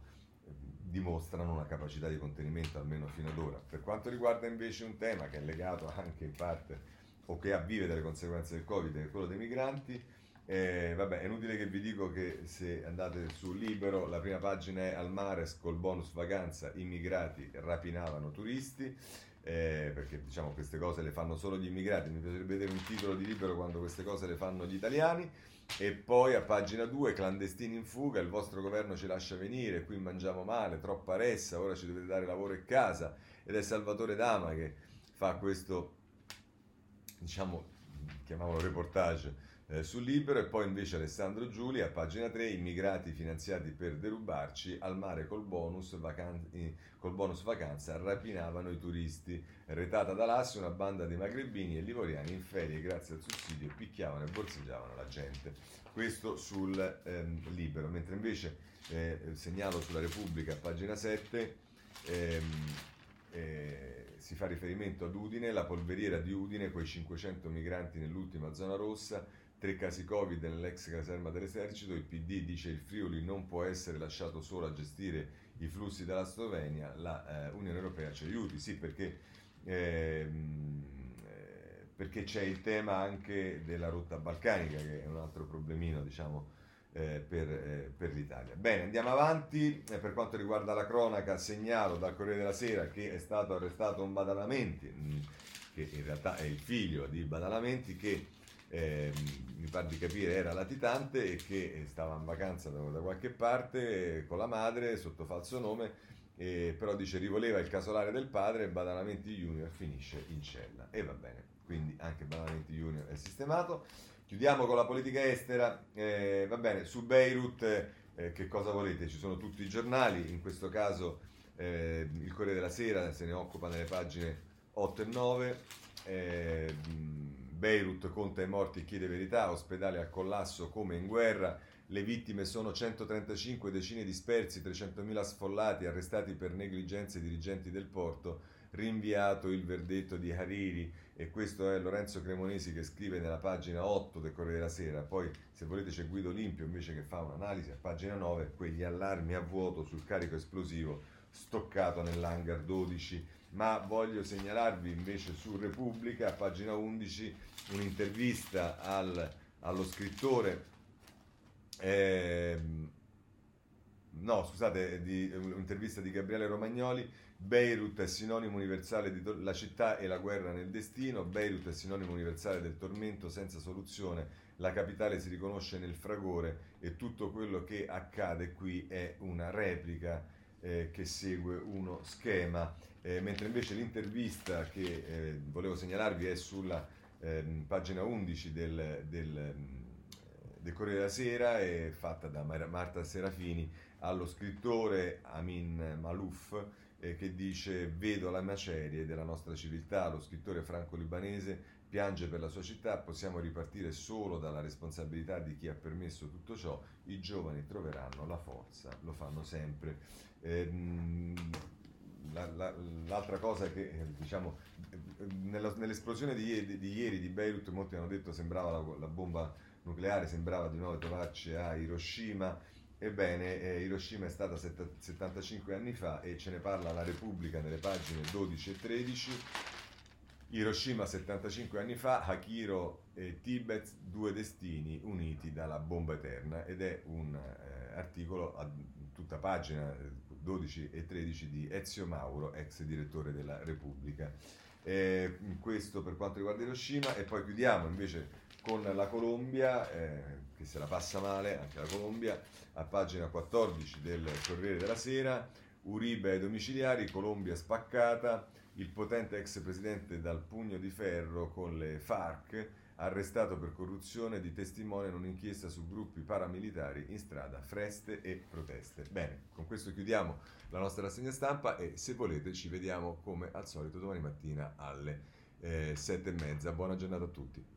dimostrano una capacità di contenimento almeno fino ad ora. Per quanto riguarda invece un tema che è legato anche in parte o che avvive delle conseguenze del Covid, che è quello dei migranti, eh, vabbè, è inutile che vi dico che se andate su Libero, la prima pagina è al mare col bonus vacanza, immigrati rapinavano turisti, eh, perché diciamo queste cose le fanno solo gli immigrati, mi piacerebbe vedere un titolo di Libero quando queste cose le fanno gli italiani. E poi a pagina 2, clandestini in fuga, il vostro governo ci lascia venire, qui mangiamo male, troppa ressa, ora ci dovete dare lavoro e casa. Ed è Salvatore Dama che fa questo, diciamo, chiamiamolo reportage eh, sul Libero e poi invece Alessandro Giuli a pagina 3 immigrati finanziati per derubarci al mare col bonus, vacan- col bonus vacanza rapinavano i turisti. Retata da Lassi una banda di magrebini e livoriani in ferie grazie al sussidio picchiavano e borseggiavano la gente. Questo sul ehm, Libero. Mentre invece eh, segnalo sulla Repubblica a pagina 7 ehm, eh, si fa riferimento ad Udine, la polveriera di Udine, quei 500 migranti nell'ultima zona rossa, tre casi Covid nell'ex caserma dell'esercito, il PD dice il Friuli non può essere lasciato solo a gestire i flussi dalla Slovenia, la eh, Unione Europea ci aiuti, sì perché, ehm, eh, perché c'è il tema anche della rotta balcanica che è un altro problemino diciamo eh, per, eh, per, l'Italia. Bene, andiamo avanti. Eh, per quanto riguarda la cronaca, segnalo dal Corriere della Sera che è stato arrestato un Badalamenti, mm, che in realtà è il figlio di Badalamenti, che eh, mi pare di capire era latitante e che stava in vacanza da, da qualche parte con la madre sotto falso nome, eh, però dice rivoleva il casolare del padre e Badalamenti Junior finisce in cella. E va bene, quindi anche Badalamenti Junior è sistemato. Chiudiamo con la politica estera, eh, va bene, su Beirut eh, che cosa volete? Ci sono tutti i giornali, in questo caso eh, il Corriere della Sera se ne occupa nelle pagine 8 e 9, eh, Beirut conta i morti chiede verità, ospedale al collasso come in guerra, le vittime sono 135, decine dispersi, 300.000 sfollati, arrestati per negligenze dirigenti del porto, rinviato il verdetto di Hariri. E questo è Lorenzo Cremonesi che scrive nella pagina 8 del Corriere della Sera, poi se volete c'è Guido Limpio invece che fa un'analisi a pagina 9, quegli allarmi a vuoto sul carico esplosivo stoccato nell'hangar 12, ma voglio segnalarvi invece su Repubblica a pagina 11 un'intervista al, allo scrittore eh, no scusate di, un'intervista di Gabriele Romagnoli. Beirut è sinonimo universale di to- la città e la guerra nel destino, Beirut è sinonimo universale del tormento senza soluzione, la capitale si riconosce nel fragore e tutto quello che accade qui è una replica eh, che segue uno schema, eh, mentre invece l'intervista che eh, volevo segnalarvi è sulla ehm, pagina 11 del, del, del Corriere della Sera, è fatta da Marta Serafini allo scrittore Amin Malouf eh, che dice vedo la macerie della nostra civiltà, lo scrittore franco-libanese piange per la sua città, possiamo ripartire solo dalla responsabilità di chi ha permesso tutto ciò, i giovani troveranno la forza, lo fanno sempre. Eh, la, la, l'altra cosa che diciamo nella, nell'esplosione di ieri, di ieri, di Beirut molti hanno detto sembrava la, la bomba nucleare sembrava di nuovo trovarci a Hiroshima Ebbene, eh, Hiroshima è stata set- 75 anni fa e ce ne parla la Repubblica nelle pagine 12 e 13. Hiroshima 75 anni fa, Hakiro e Tibet, due destini uniti dalla bomba eterna ed è un eh, articolo a tutta pagina 12 e 13 di Ezio Mauro, ex direttore della Repubblica. Eh, questo per quanto riguarda Hiroshima. E poi chiudiamo invece con la Colombia, eh, che se la passa male, anche la Colombia, a pagina 14 del Corriere della Sera, Uribe ai domiciliari, Colombia spaccata, il potente ex presidente dal pugno di ferro con le FARC, arrestato per corruzione di testimone in un'inchiesta su gruppi paramilitari in strada, freste e proteste. Bene, con questo chiudiamo la nostra rassegna stampa e se volete ci vediamo come al solito domani mattina alle eh, sette e mezza. Buona giornata a tutti.